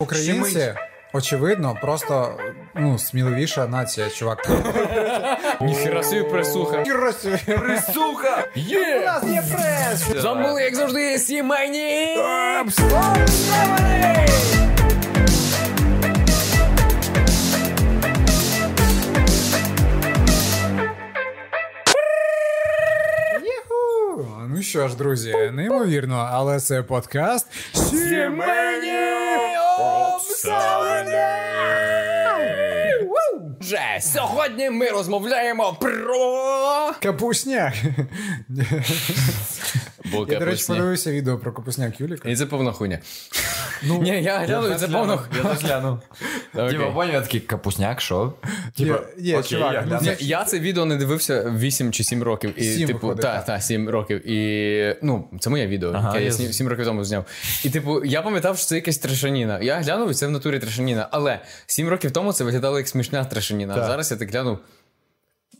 Українці, очевидно, просто ну, сміливіша нація, чувак. Ніхера собі присуха. Присуха! Є! нас є прес! Замовили, як завжди, сімейні! Юху! Ну що ж, друзі, неймовірно, але це подкаст Сімейні обставини! Вже сьогодні ми розмовляємо про... Капусняк. Бо Я, до речі, подивився відео про капусняк Юліка. І це повна хуйня. Ну, Ні, я глянув, і це повна Я теж глянув. Типа, поняв, я такий капусняк, що? Типа, є, окей, чувак, я ну, я це відео не дивився 8 чи 7 років. І, Сім типу, виходить, та, так. та, 7 років. І ну, це моє відео, Ага, яке я я 7, з- років тому зняв. І, типу, я пам'ятав, що це якась трешаніна. Я глянув, і це в натурі трешаніна. Але 7 років тому це виглядало як смішна трешаніна. А зараз я так глянув.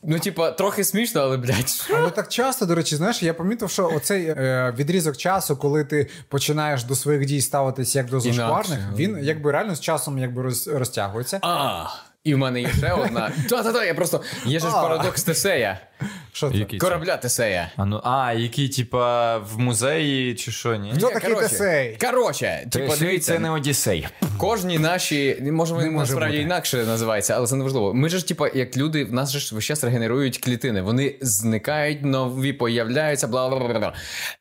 Ну, типа, трохи смішно, але, блядь. Але так часто, до речі, знаєш, я помітив, що оцей е, відрізок часу, коли ти починаєш до своїх дій ставитись як до зашкварних, він якби реально з часом якби роз, розтягується. А, і в мене є ще одна. Та-та-та, я просто. Є ж парадокс Тесея. Що це? Який це? Корабля Тесея. А, ну, а, який, типа, в музеї чи що, ні? Хто Ні, такий коротше, Тесей? Коротше, типа, Тесей дивіться, це не Одіссей. Кожні наші, може, вони може насправді бути. інакше називаються, але це не важливо. Ми ж, типа, як люди, в нас же ж весь час регенерують клітини. Вони зникають, нові появляються, бла бла бла бла.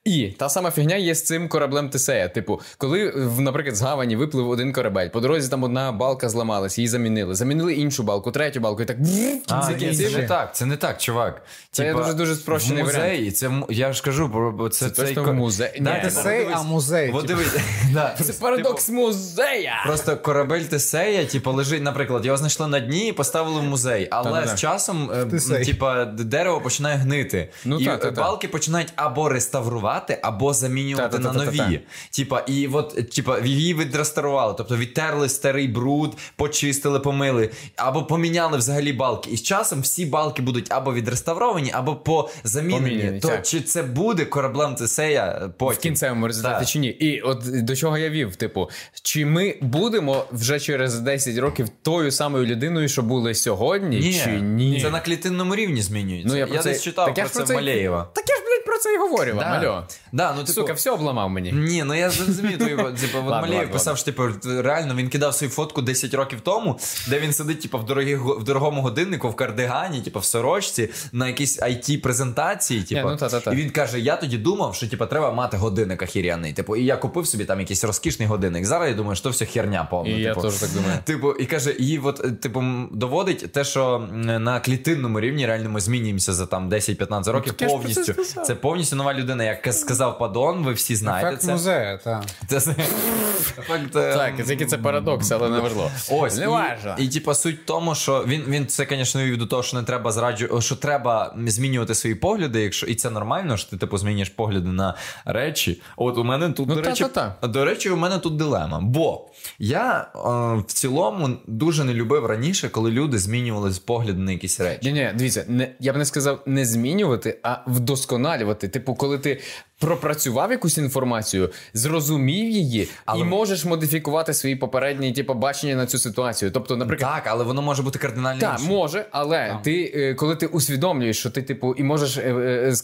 І та сама фігня є з цим кораблем Тесея. Типу, коли, в, наприклад, з Гавані виплив один корабель, по дорозі там одна балка зламалась, її замінили. Замінили іншу балку, третю балку, і так в А, ні, це кінців. не так, це не так, чувак. Це Типа, дуже-дуже спрощений в музеї, це я ж кажу, бо- бо це, Це цей точно музей. Да, Ні, Тесей, а музей. От типу. дивись, да, Це парадокс музея. Просто корабель Тесея, типу, лежить, наприклад, його знайшли на дні і поставили в музей. Але Та-да-да. з часом, е, типа, дерево починає гнити. Ну, і та-та-та. балки починають або реставрувати, або замінювати на нові. Типа, і от, типа, її відреставрували. Тобто відтерли старий бруд, почистили, помили, або поміняли взагалі балки. І з часом всі балки будуть або відреставровані, або по замінені. То так. чи це буде кораблем Тесея е, потім? В кінцевому результаті Так. чи ні. І от до чого я вів: типу, чи ми будемо вже через 10 років тою самою людиною, що були сьогодні, чи ні? Це на клітинному рівні змінюється. Ну, я я про це- десь читав Так про це це- Малеєва. Так я це і говорю вам. Да. Алло. Да, ну, типу, Сука, все обламав мені. Ні, ну я зрозумів твою. Типу, Малеєв писав, що типу, реально він кидав свою фотку 10 років тому, де він сидить, типу, в дорогі, в дорогому годиннику, в кардигані, типу, в сорочці, на якійсь it презентації. Типу, ну. І він каже: я тоді думав, що типу, треба мати годинник охіряний. Типу, і я купив собі там якийсь розкішний годинник. Зараз я думаю, що все херня повна. І я типу. теж так думаю. Типу, і каже, і от, типу, доводить те, що на клітинному рівні реально ми змінюємося за там 10-15 років так я ж про це повністю. Це повністю нова людина. Як сказав Падон, ви всі знаєте Ефект це. музею, так. Це це- ефект, Так, який це парадокс, але не важливо. Ось не і, важно. і, типа суть в тому, що він, він це, звісно, вів до того, що не треба зраджу, що треба змінювати свої погляди, якщо і це нормально, що ти типу змінюєш погляди на речі. От у мене тут Ну, до речі, та-та-та. до речі, у мене тут дилема. Бо я е, в цілому дуже не любив раніше, коли люди змінювали погляди на якісь речі. Ні, ні, дивіться, не, я б не сказав не змінювати, а вдосконалювати. Типу, коли ти пропрацював якусь інформацію, зрозумів її Але- і можеш модифікувати свої попередні типу, бачення на цю ситуацію. Тобто, наприклад, Так, але воно може бути кардинально Так, іншим. може, але ти, е, коли ти усвідомлюєш, що ти, типу, і можеш е,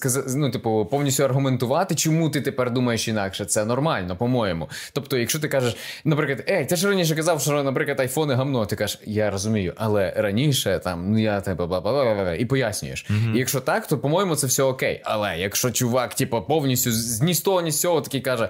е, ну, типу, повністю аргументувати, чому ти тепер думаєш інакше, це нормально, по-моєму. Тобто, якщо ти кажеш, наприклад, ей, ти ж раніше казав, що, наприклад, айфони гамно, ти кажеш, я розумію, але раніше там, ну я тебе бла бла бла і пояснюєш. І якщо так, то по-моєму це все окей. Але якщо чувак, типа, повністю з ні з того, ні з цього такий каже.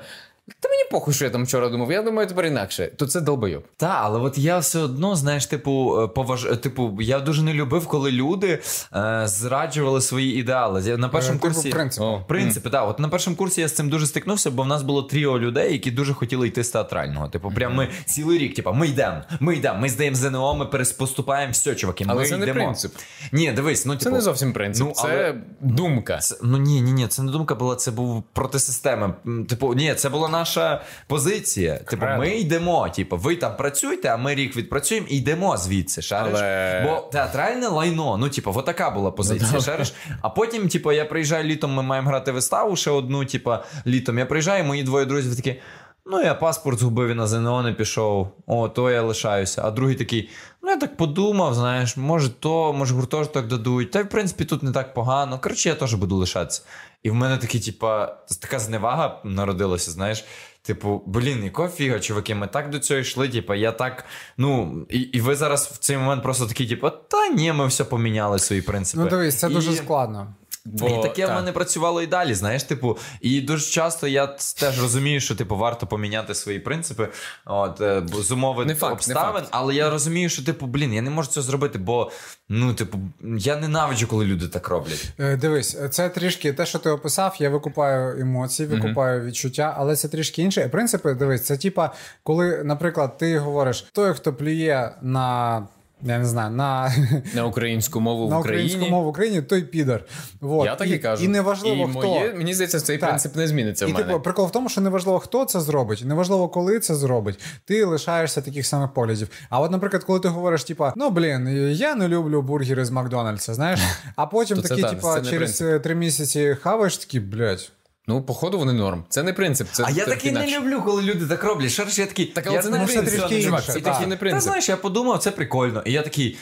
Та мені похуй, що я там вчора думав, я думаю тепер інакше, то це долбойоб. Та, але от я все одно, знаєш, типу, е, поваж... е, типу, я дуже не любив, коли люди е, зраджували свої ідеали. Я на першому Типу, курсі. принцип. О. Принципи, так. От на першому курсі я з цим дуже стикнувся, бо в нас було тріо людей, які дуже хотіли йти з театрального. Типу, прям ми цілий рік, типу, ми йдемо, ми йдемо, ми здаємо ЗНО, ми переспоступаємо, все, чуваки, Але ми це не йдемо. принцип. Ні, дивись, ну Це типу, не зовсім принцип, ну, це думка. це, ну ні, ні, ні, це не думка була, це був проти системи. Типу, ні, це була наша позиція. Типу, ми йдемо. Типу, ви там працюйте, а ми рік відпрацюємо і йдемо звідси. Шариш? Але- Бо театральне лайно. Ну, типу, от така була позиція. Ну, шариш? А потім, типу, я приїжджаю літом, ми маємо грати виставу ще одну. Типу, літом я приїжджаю, мої двоє друзів такі. Ну, я паспорт згубив і на ЗНО не пішов. О, то я лишаюся. А другий такий: ну я так подумав, знаєш, може то, може гуртожиток дадуть. Та в принципі тут не так погано. Коротше, я теж буду лишатися. І в мене такі, типа, така зневага народилася, знаєш. Типу, блін, якого фіга, чуваки, ми так до цього йшли. Типу, я так. Ну, і і ви зараз в цей момент просто такі, типу, та ні, ми все поміняли свої принципи. Ну, дивись, це і... дуже складно. Бо, і таке та. в мене працювало і далі, знаєш, типу, і дуже часто я теж розумію, що типу варто поміняти свої принципи, от е, з умови не факт, обставин, не факт. але я розумію, що типу, блін, я не можу цього зробити, бо ну, типу, я ненавиджу, коли люди так роблять. Е, дивись, це трішки те, що ти описав, я викупаю емоції, викупаю mm відчуття, але це трішки інше. Принципи, дивись, це типа, коли, наприклад, ти говориш, той, хто плює на я не знаю, на на українську мову на в Україні. українську мову в Україні, той підар. Вот. Я так і, і кажу. І неважливо, і хто. Моє, мені здається, цей так. принцип не зміниться. І в мене. типу, прикол в тому, що неважливо, хто це зробить, неважливо, коли це зробить. Ти лишаєшся таких самих поглядів. А от, наприклад, коли ти говориш, типа, ну блін, я не люблю бургери з Макдональдса, знаєш, а потім такий, типа, через три місяці хаваєш, такий, блядь. Ну, походу, вони норм. Це не принцип. Це А я таки не люблю, коли люди так роблять. Шарш, я такий. Так, але я це не принцип. Чувак, це такий не принцип. Та знаєш, я подумав, це прикольно. І я такий.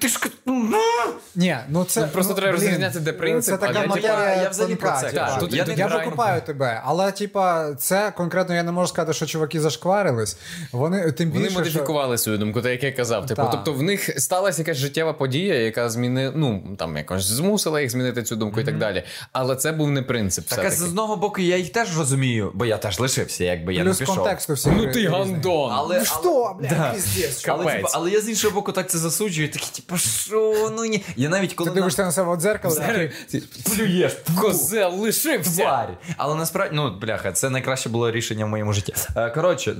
Ти ж Ні, ну це ну, просто ну, треба розрізняти, де принцип. Це така а матерія я взагалі про це кажу. Тут я, я викупаю тебе, але типа, це конкретно я не можу сказати, що чуваки зашкварились. Вони тим більше, Вони модифікували що... свою думку, так як я казав. Типу, тобто в них сталася якась життєва подія, яка зміни, ну там якось змусила їх змінити цю думку mm-hmm. і так далі. Але це був не принцип. Так, з одного боку, я їх теж розумію, бо я теж лишився, якби я Плюс не пішов. контексту всі Ну ти гандон. Але, ну що, бля, піздець. Але, але я з іншого боку так це засуджую, типу, що? ну ні. Я навіть коли Ти дивишся на себе в дзеркало, плюєш. Козел лишився. Тварь. Але насправді, ну, бляха, це найкраще було рішення в моєму житті. Е, коротше,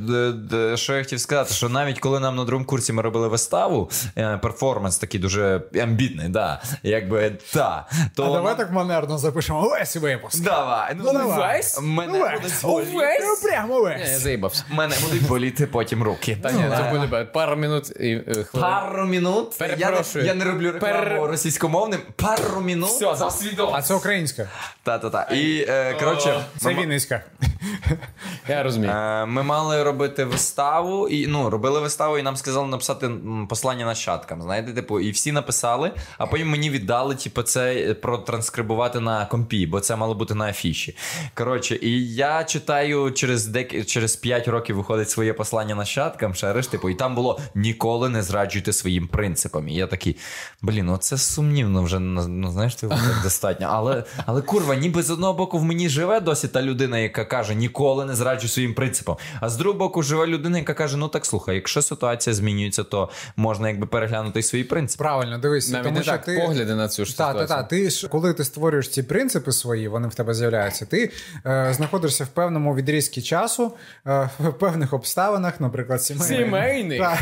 що я хотів сказати, що навіть коли нам на другому курсі ми робили виставу, е, перформанс такий дуже амбітний, да, якби, та. То... А давай так манерно запишемо весь випуск. Давай. Ну, ну весь? Мене будуть боліти. Ну, прямо весь. Я заїбався. Мене будуть боліти потім руки. Та ні, це буде пару минут і е, Пару минут? Перепрошую. Я не роблю рекламу Пер... російськомовним. Пару минут. Все, за свідомо. А це українська. Та-та-та. І, е, коротше... Це Вінницька. Я розумію. Е, ми мали робити виставу, і ну, робили виставу, і нам сказали написати послання нащадкам. Знаєте, типу, і всі написали, а потім мені віддали, типу, це протранскрибувати на компі, бо це мало бути на афіші. Коротше, і я читаю через дек... через 5 років виходить своє послання нащадкам, шериш, типу, і там було ніколи не зраджуйте своїм принципам. І я такий, блін, ну це сумнівно вже ну знаєш, ти достатньо. Але але курва, ніби з одного боку в мені живе досі та людина, яка каже, ніколи не зраджуй своїм принципам. А з другого боку, живе людина, яка каже: ну так слухай, якщо ситуація змінюється, то можна якби переглянути й свої принципи. Правильно, дивись, Навіть тому не що так, ти погляди на цю ж та, та, та, ти ж коли ти створюєш ці принципи свої, вони в тебе з'являються. Ти е, знаходишся в певному відрізці часу, е, в певних обставинах, наприклад, сімейних. Сімейний? На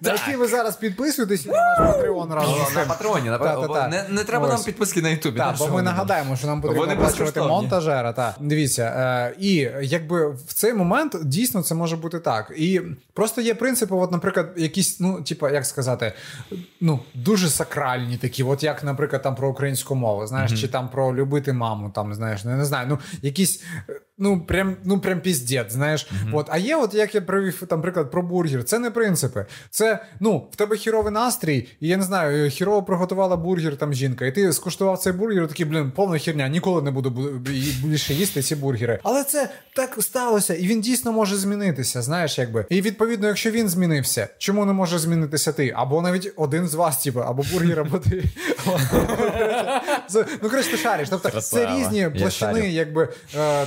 які ви зараз підписуєтесь на наш Патреон разом. На Патреоні, не, не треба нам підписки на Ютубі. Так, бо ми нагадаємо, що нам потрібно оплачувати монтажера. Та. Дивіться, е, і якби в цей момент дійсно це може бути так. І просто є принципи, от, наприклад, якісь, ну, типа, як сказати, ну, дуже сакральні такі, от як, наприклад, там про українську мову, знаєш, mm-hmm. чи там про любити маму, там, знаєш, ну, я не знаю, ну, якісь ну прям ну прям піздець, знаєш. Mm-hmm. От, а є, от як я привів там приклад про бургер, це не принципи. Це ну в тебе хіровий настрій, і я не знаю, хірово приготувала бургер там жінка, і ти скуштував цей бургер, і такий, блін, повна херня, ніколи не буду більше їсти ці бургери. Але це так сталося, і він дійсно може змінитися. Знаєш, якби. І відповідно, якщо він змінився, чому не може змінитися ти? Або навіть один з вас, типу, або бургер, або ти. Ну, коротше, ти шариш. Тобто це різні площини, якби. Е,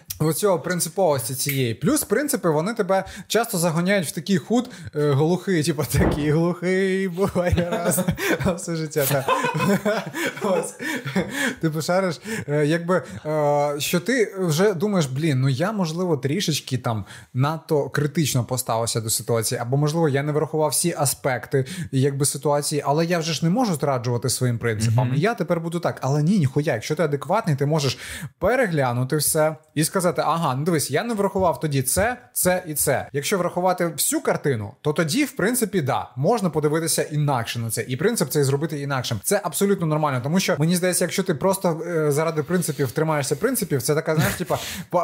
Оцього принциповості цієї. Плюс принципи вони тебе часто загоняють в такий худ е, глухий, типу такий глухий буває раз все життя. Так. Ось. Ти шариш, е, якби е, що ти вже думаєш, блін, ну я, можливо, трішечки там надто критично поставився до ситуації, або, можливо, я не врахував всі аспекти якби ситуації, але я вже ж не можу зраджувати своїм принципам. Mm-hmm. Я тепер буду так. Але ні, ніхуя, якщо ти адекватний, ти можеш переглянути все і сказати сказати: ага, ну дивись, я не врахував тоді це, це і це. Якщо врахувати всю картину, то тоді, в принципі, да, можна подивитися інакше на це, і принцип цей зробити інакшим. Це абсолютно нормально, тому що мені здається, якщо ти просто е, заради принципів тримаєшся принципів, це така, знаєш, типа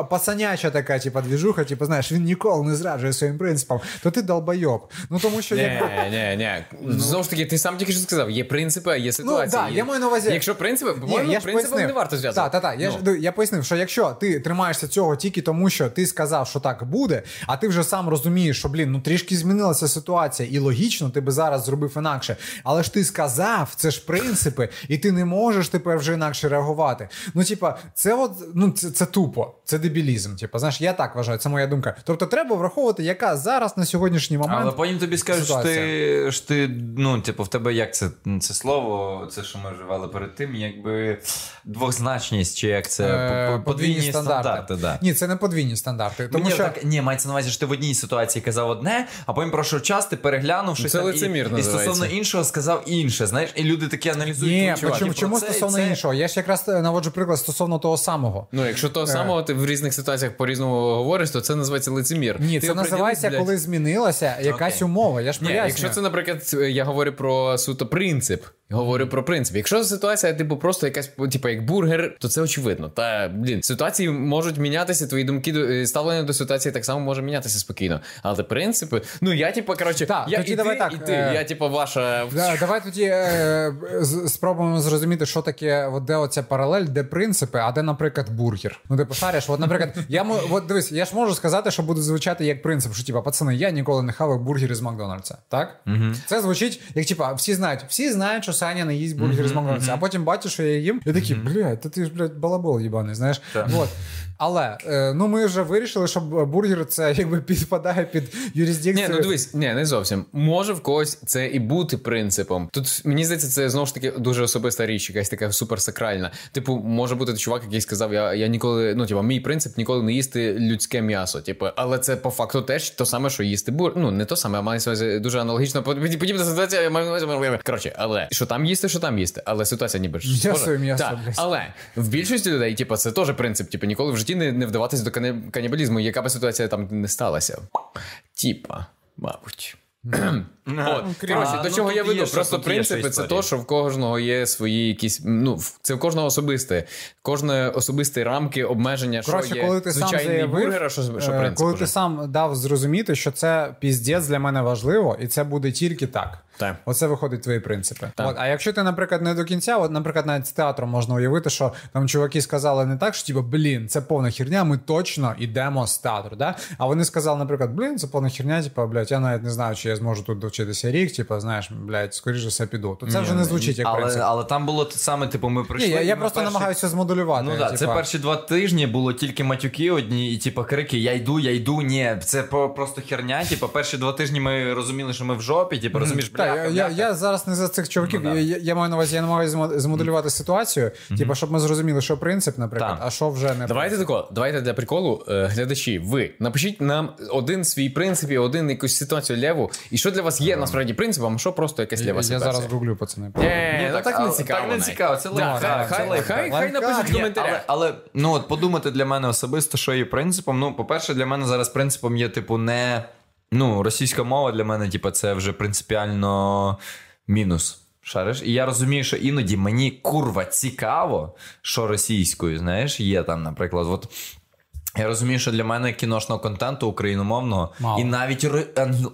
пасаняча така, типа двіжуха, типу, знаєш, він ніколи не зраджує своїм принципам, то ти долбойоб. Ну тому що ні, ні, ні. Ну, Знову ж таки, ти сам тільки що сказав, є принципи, а є ситуації. Ну, да, я маю на увазі. Якщо принципи, по-моєму, принципам не варто зв'язати. Так, так, так. Я ну. ж я пояснив, що якщо ти тримаєшся цього тільки тому, що ти сказав, що так буде, а ти вже сам розумієш, що блін, ну трішки змінилася ситуація, і логічно ти би зараз зробив інакше. Але ж ти сказав, це ж принципи, і ти не можеш тепер вже інакше реагувати. Ну, типа, це от ну це, це тупо, це дебілізм. Типа, знаєш, я так вважаю, це моя думка. Тобто, треба враховувати, яка зараз на сьогоднішній момент. Але потім тобі скажуть, що ти, що ти, ну, типу, в тебе як це це слово, це що ми вживали перед тим, якби двозначність, чи як це е, подвійні стандарти. Стандарти да. Ні, це не подвійні стандарти. Тому Мені що... так, ні, мається на увазі, що ти в одній ситуації казав одне, а потім пройшов час, ти переглянув щось це і, і стосовно іншого сказав інше. Знаєш, і люди такі аналізують. Ні, чому, чому, чому стосовно це... іншого? Я ж якраз наводжу приклад стосовно того самого. Ну, якщо того е. самого ти в різних ситуаціях по-різному говориш, то це називається лицемір. Ні, ти це називається, блядь... коли змінилася якась okay. умова. Я ж Ні, Якщо це, наприклад, я говорю про суто принцип. Говорю про принцип. Якщо ситуація, типу, просто якась, типу, як бургер, то це очевидно. Та блін, ситуації можуть мінятися, твої думки ставлення до ситуації так само може мінятися спокійно. Але принципи, ну я, типу, коротше, так, я тоді і давай ти, так, і ти, е... я, типу, ваша. Да, давай тоді е... спробуємо зрозуміти, що таке, от де оця паралель, де принципи, а де, наприклад, бургер. Ну, ти пошариш, от, наприклад, я от дивись, я ж можу сказати, що буде звучати як принцип, що типу, пацани, я ніколи не хавав бургери з Макдональдса. Так? Угу. Це звучить, як типа, всі знають, всі знають, що Саня не їсть бургер бургер з Макдональдса, а потім бачиш, що я їм, і такі, блядь, та ти ж, блядь, балабол їбаний, знаєш. Вот. Але е, ну ми вже вирішили, що бургер це якби підпадає під юрисдикцію. Ні, ну дивись, ні, не зовсім. Може в когось це і бути принципом. Тут мені здається, це знову ж таки дуже особиста річ, якась така суперсакральна. Типу, може бути чувак, який сказав: Я я ніколи, ну типу, мій принцип ніколи не їсти людське м'ясо. Типу, але це по факту теж то саме, що їсти бур. Ну не то саме, а маю дуже аналогічно. Подібна ситуація. Я маю Коротше, але що там їсти, що там їсти. Але ситуація ніби ж м'ясо м'ясо. Але в більшості людей, типу, це теж принцип. Типу, ніколи в житті не, не вдаватись до канібалізму, яка би ситуація там не сталася. Тіпа, мабуть. От, коротше, до чого ну, я веду? Просто принципи це то, що в кожного є свої якісь. Ну, це в кожного особисте. Кожне особисті рамки, обмеження, що є звичайний сам заявив, бургер, що, що е, принцип. Коли ти сам дав зрозуміти, що це піздець для мене важливо, і це буде тільки так. Так. Оце виходить твої принципи. От, А якщо ти, наприклад, не до кінця, от, наприклад, навіть з театром можна уявити, що там чуваки сказали не так, що типу, блін, це повна херня, ми точно йдемо з театру. Да? А вони сказали, наприклад, блін, це повна херня, типу, блядь, я навіть не знаю, чи я зможу тут довчитися рік, типу, знаєш, блядь, скоріше все піду. То це вже не звучить як але, принцип. Але там було те саме, типу, ми прийшли. Ні, Я, я просто перші... намагаюся змодулювати. Ну так, типу... це перші два тижні було тільки матюки одні, і типу, крики: Я йду, я йду. Ні, це просто херня. Типу, перші два тижні ми розуміли, що ми в жопі, типу, розумієш, бля зараз не за цих чуваків. Ну, я, я маю на увазі, я намагаюся змоделювати ситуацію, mm-hmm. типу, щоб ми зрозуміли, що принцип, наприклад, так. а що вже не давайте тако. Давайте для приколу, е, глядачі. Ви напишіть нам один свій принцип і один якусь ситуацію леву. І що для вас є насправді принципом, а що просто якась лева ситуація. Я зараз гуглю, пацани. Ні, ну так не цікаво. Так не цікаво. Це лайфхак. Хай напишуть в коментарях. Але ну от подумати для мене особисто, що є принципом. Ну, по-перше, для мене зараз принципом є, типу, не. Ну, російська мова для мене, типу, це вже принципіально мінус. Шариш? І я розумію, що іноді мені курва цікаво, що російською, знаєш, є там, наприклад, от. Я розумію, що для мене кіношного контенту україномовного мало. і навіть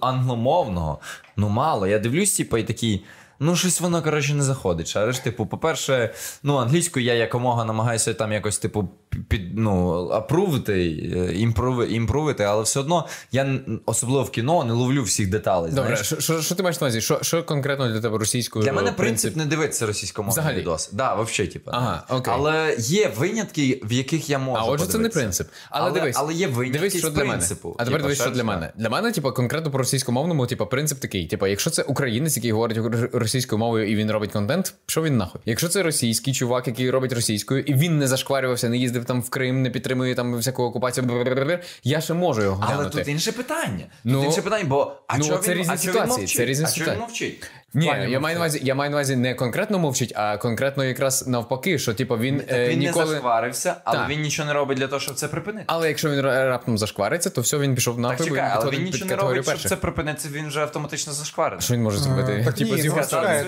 англомовного ну мало. Я дивлюсь, типу, і такий. Ну, щось воно, коротше, не заходить. Шариш, типу, по-перше, ну, англійською я якомога намагаюся там якось, типу, під, ну, апрувити, імпруви, імпрувити, але все одно я особливо в кіно не ловлю всіх деталей. Добре, що, що ти маєш на увазі? Що, що конкретно для тебе російською? Для мене принцип не дивитися російськомовний відос. Да, взагалі, типу. Ага, окей. Але є винятки, в яких я можу. А отже, це не принцип. Але, але дивись, але є винятки дивись, що з для принципу. Мене. А тепер дивись, що для мене. Для мене, типу, конкретно по російськомовному, типу, принцип такий: типу, якщо це українець, який говорить російською мовою і він робить контент, що він нахуй? Якщо це російський чувак, який робить російською, і він не зашкварювався, не їздив там в Крим, не підтримує там всяку окупацію, я ще можу його глянути. Але тут інше питання. Ну, тут інше питання, бо а ну, чого це він, різні а ситуації. Він мовчить? Це різні а ситуації. він мовчить? Ні, я маю на увазі, я маю на увазі не конкретно мовчить, а конкретно якраз навпаки, що типу він е, Він ніколи. не зашкварився, але Так. він нічого не робить для того, щоб це припинити. Але якщо він раптом зашквариться, то все, він пішов Так нахуй. чекай, але він нічого не робить, щоб це припинити, він вже автоматично зашкварений. Що він може зробити? так Типу, ні, з його ну, сторони.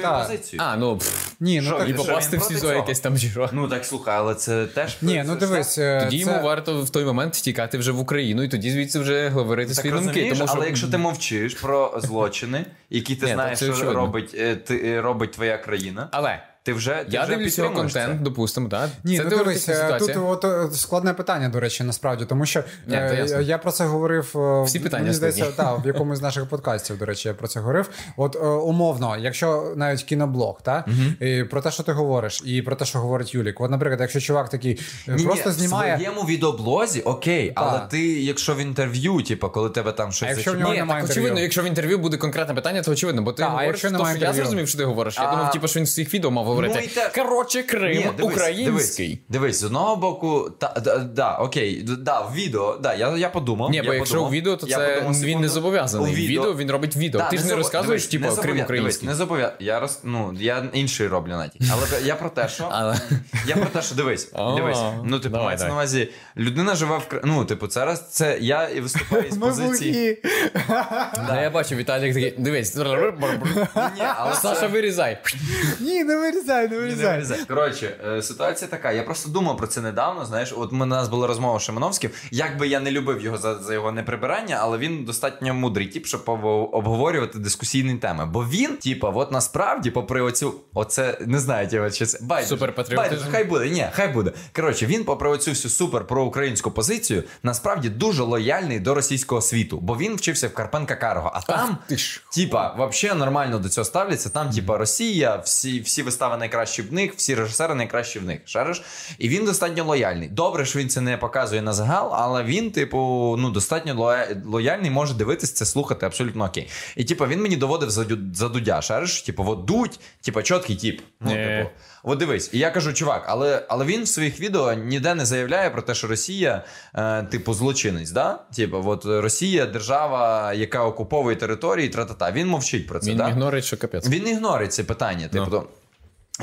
А, ну пф, Ні, ну і попасти в СІЗО якесь там чи що. Ну так слухай, але це теж ні, ну дивись, е, Тоді йому варто в той момент тікати вже в Україну, і тоді звідси вже говорити так свої думки. але якщо ти мовчиш про злочини, які ти знаєш, що очевидно. Робить, е, ти, е, робить твоя країна, але ти вже ти я вже дивлюсь його контент, це. допустимо, так. Ні, це ну дивись, е, тут от, е, складне питання, до речі, насправді, тому що Ні, е, я про це говорив. е, Всі питання мені здається, та, в якомусь з наших подкастів, до речі, я про це говорив. От е, умовно, якщо навіть кіноблог, та, і про те, що ти говориш, і про те, що говорить Юлік. От, наприклад, якщо чувак такий е, Ні, просто ні, знімає. в своєму відеоблозі, окей, але ти, якщо в інтерв'ю, типу, коли тебе там щось А якщо в нього Ні, немає так інтерв'ю. очевидно, якщо в інтерв'ю буде конкретне питання, то очевидно, бо ти говориш, що я зрозумів, що ти говориш. Я думав, типу, що він в своїх відео мав говорити. Ну, Коротше, Крим, Ні, дивись, український. Дивись, дивись, з одного боку, та, да, да, окей, да, в відео, да, я, я подумав. Ні, я бо якщо подумав, у відео, то це подумав він не зобов'язаний. У В відео він робить відео. Да, Ти ж не забо- розказуєш, типу, не Крим український. Дивись, не зобов'я... Я роз... ну, я інший роблю натяк. Але я про те, що Але- я про те, що дивись, дивись. Ну, типу, мається на увазі, людина живе в Ну, типу, це раз це я і виступаю з позиції. я бачу, Віталік такий, дивись, Ні, але це- Саша, вирізай. Ні, не вирізай, не Ні, не вирізай. вирізай. Коротше, е, ситуація така. Я просто думав про це недавно. Знаєш, от у нас була розмова з Шимановським. Як би я не любив його за, за його неприбирання, але він достатньо мудрий тип, щоб обговорювати дискусійні теми. Бо він, типа, от насправді, попри оцю, оце не знаю, типа, чи це байдуже. Суперпатріотизм. Байдуже, Хай буде, ні, хай буде. Коротше, він, попри оцю всю супер проукраїнську позицію, насправді дуже лояльний до російського світу, бо він вчився в Карпенка Карго. А там, типа, вообще нормально до цього ставляться. Там, типа, Росія, всі, всі вистави найкращі в них, всі режисери найкращі в них. Шариш? І він достатньо лояльний. Добре, що він це не показує на загал, але він, типу, ну достатньо лояльний, може дивитись це, слухати абсолютно окей. І типу, він мені доводив за, за дудя. Шариш? Типу, от дудь, типу, чіткий тип. Ну, типу, От дивись, і я кажу, чувак, але, але він в своїх відео ніде не заявляє про те, що Росія, е, типу, злочинець. Да? Типу, от Росія держава, яка окуповує території, тра-та-та. Він мовчить про це. Він да? ігнорить, що капець. Він ігнорить це питання. Типу, Ну.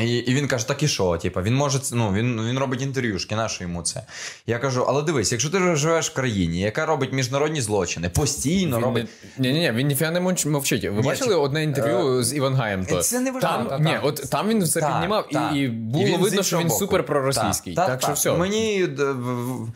І, і він каже: так і що? Типу, він може ну, він, він робить інтерв'юшки, на що йому це? Я кажу, але дивись, якщо ти живеш в країні, яка робить міжнародні злочини, постійно Він робить. не, ні, ні, він ніфіга не мовчить. Ви Ні, бачили чи- одне інтерв'ю з Івангаєм? То? це не важливо. Там, Та, ні, от там він все Так, піднімав, так. і, і І було він видно, що він боку. супер проросійський. Так, Так, що все. Мені в-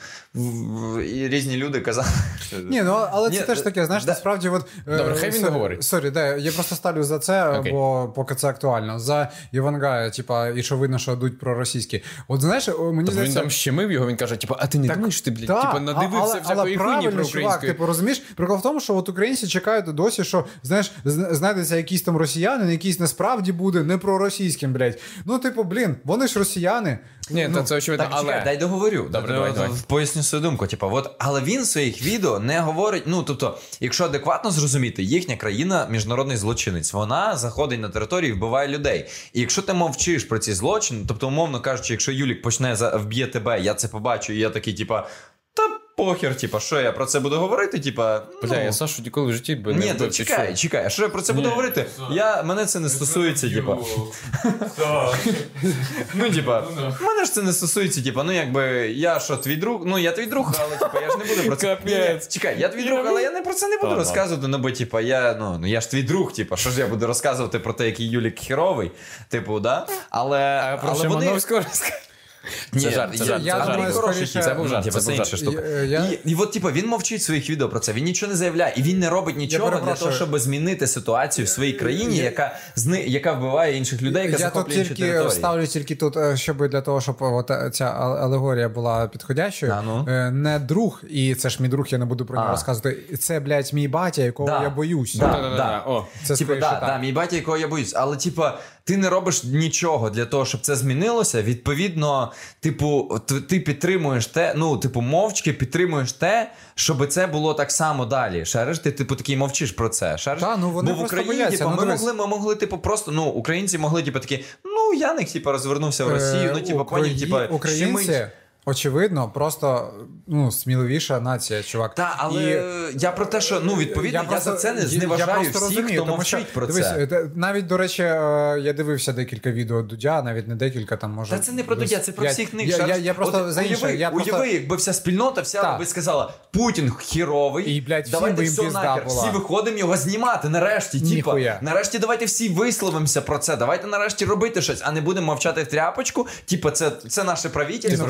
і різні люди казали. Ні, ну але це Ні, теж таке, знаєш, да. насправді, от е, Добре, хай він говорить. Сорі, да, я просто ставлю за це, Окей. бо поки це актуально. За Івангая, типа, і що видно, що йдуть проросійські. От знаєш, мені Тобто він здається. там щемив його, він каже, типу, а ти не думаєш, ти, блядь, Так, типу, а- надивився але, всякої але хуйні правильно, про чувак, українською. типу, розумієш? Прикол в тому, що от українці чекають досі, що знаєш, зна- знайдеться якийсь там росіянин, якийсь насправді буде не проросійським, блядь. Ну, типу, блін, вони ж росіяни. Ні, ну, це очевидно, Так, чекай, але... дай договорю. Добре, давай, давай. Поясню свою думку. Типу, от, але він в своїх відео не говорить. Ну, тобто, якщо адекватно зрозуміти, їхня країна міжнародний злочинець. Вона заходить на територію і вбиває людей. І якщо ти мовчиш про ці злочини, тобто, умовно кажучи, якщо Юлік почне вб'є тебе, я це побачу, і я такий, типа, та похер, типа, що я про це буду говорити? Типа, Бля, ну, я Сашу ніколи в житті би не ні, то чекай, чекай, а що я про це буду говорити? Я, мене це не стосується, типа. Ну, типа, мене ж це не стосується, типа, ну якби я що, твій друг? Ну, я твій друг, але типа я ж не буду про це. Ні, ні, Чекай, я твій друг, але я не про це не буду розказувати. Ну, бо типа, я ну, ну я ж твій друг, типа, що ж я буду розказувати про те, який Юлік херовий, типу, да? Але, А про але вони... Шимановського розказати? Ні, Це жарт, це жарт, я це думаю, жарт. скоріше- Це був жарт, Типа, це був інша жарт. штука. Я- я- І, і от, типа, він мовчить в своїх відео про це. Він нічого не заявляє, і він не робить нічого для перепрошую. того, щоб змінити ситуацію в своїй країні, яка зни, яка вбиває інших людей, яка Я тут захоплює інші тільки території. ставлю тільки тут, е, щоб для того, щоб от е, ця а- алегорія була підходящою. А, ну. Е, Не друг, і це ж мій друг, я не буду про нього А. розказувати. Це, блядь, мій батя, якого Да. я боюсь. Да. Да-да-да, О. Це Типа, скоріше да, так. да, мій батя, якого я боюсь. Але, типа, ти не робиш нічого для того, щоб це змінилося. Відповідно, типу, ти підтримуєш те, ну, типу, мовчки підтримуєш те, щоб це було так само далі. Шариш, ти, типу, такий мовчиш про це. Шариш? Та, ну, вони Бо в Україні, бояться, типу, ну, ми дивись. могли, ми могли, типу, просто, ну, українці могли, типу, такі, ну, я не типу, розвернувся в Росію, Е, ну, типу, поняв, типу, українці. Очевидно, просто ну, сміливіша нація, чувак. Так, але і... я про те, що ну відповідно, я, я просто, за це не зневажаю я всіх, розумію, хто мовчить що, про дивись, це. Навіть, до речі, е, я дивився декілька відео Дудя, навіть не декілька там може. Та це не про Дудя, це про я, всіх них. Я, я, я просто От, за інше. Уяви, я просто... уяви, якби вся спільнота вся би сказала, Путін хіровий, і, блядь, давайте всім все нахер, була. всі виходимо його знімати нарешті. Типа, нарешті давайте всі висловимося про це. Давайте нарешті робити щось, а не будемо мовчати в тряпочку. Типа, це це наше правительство.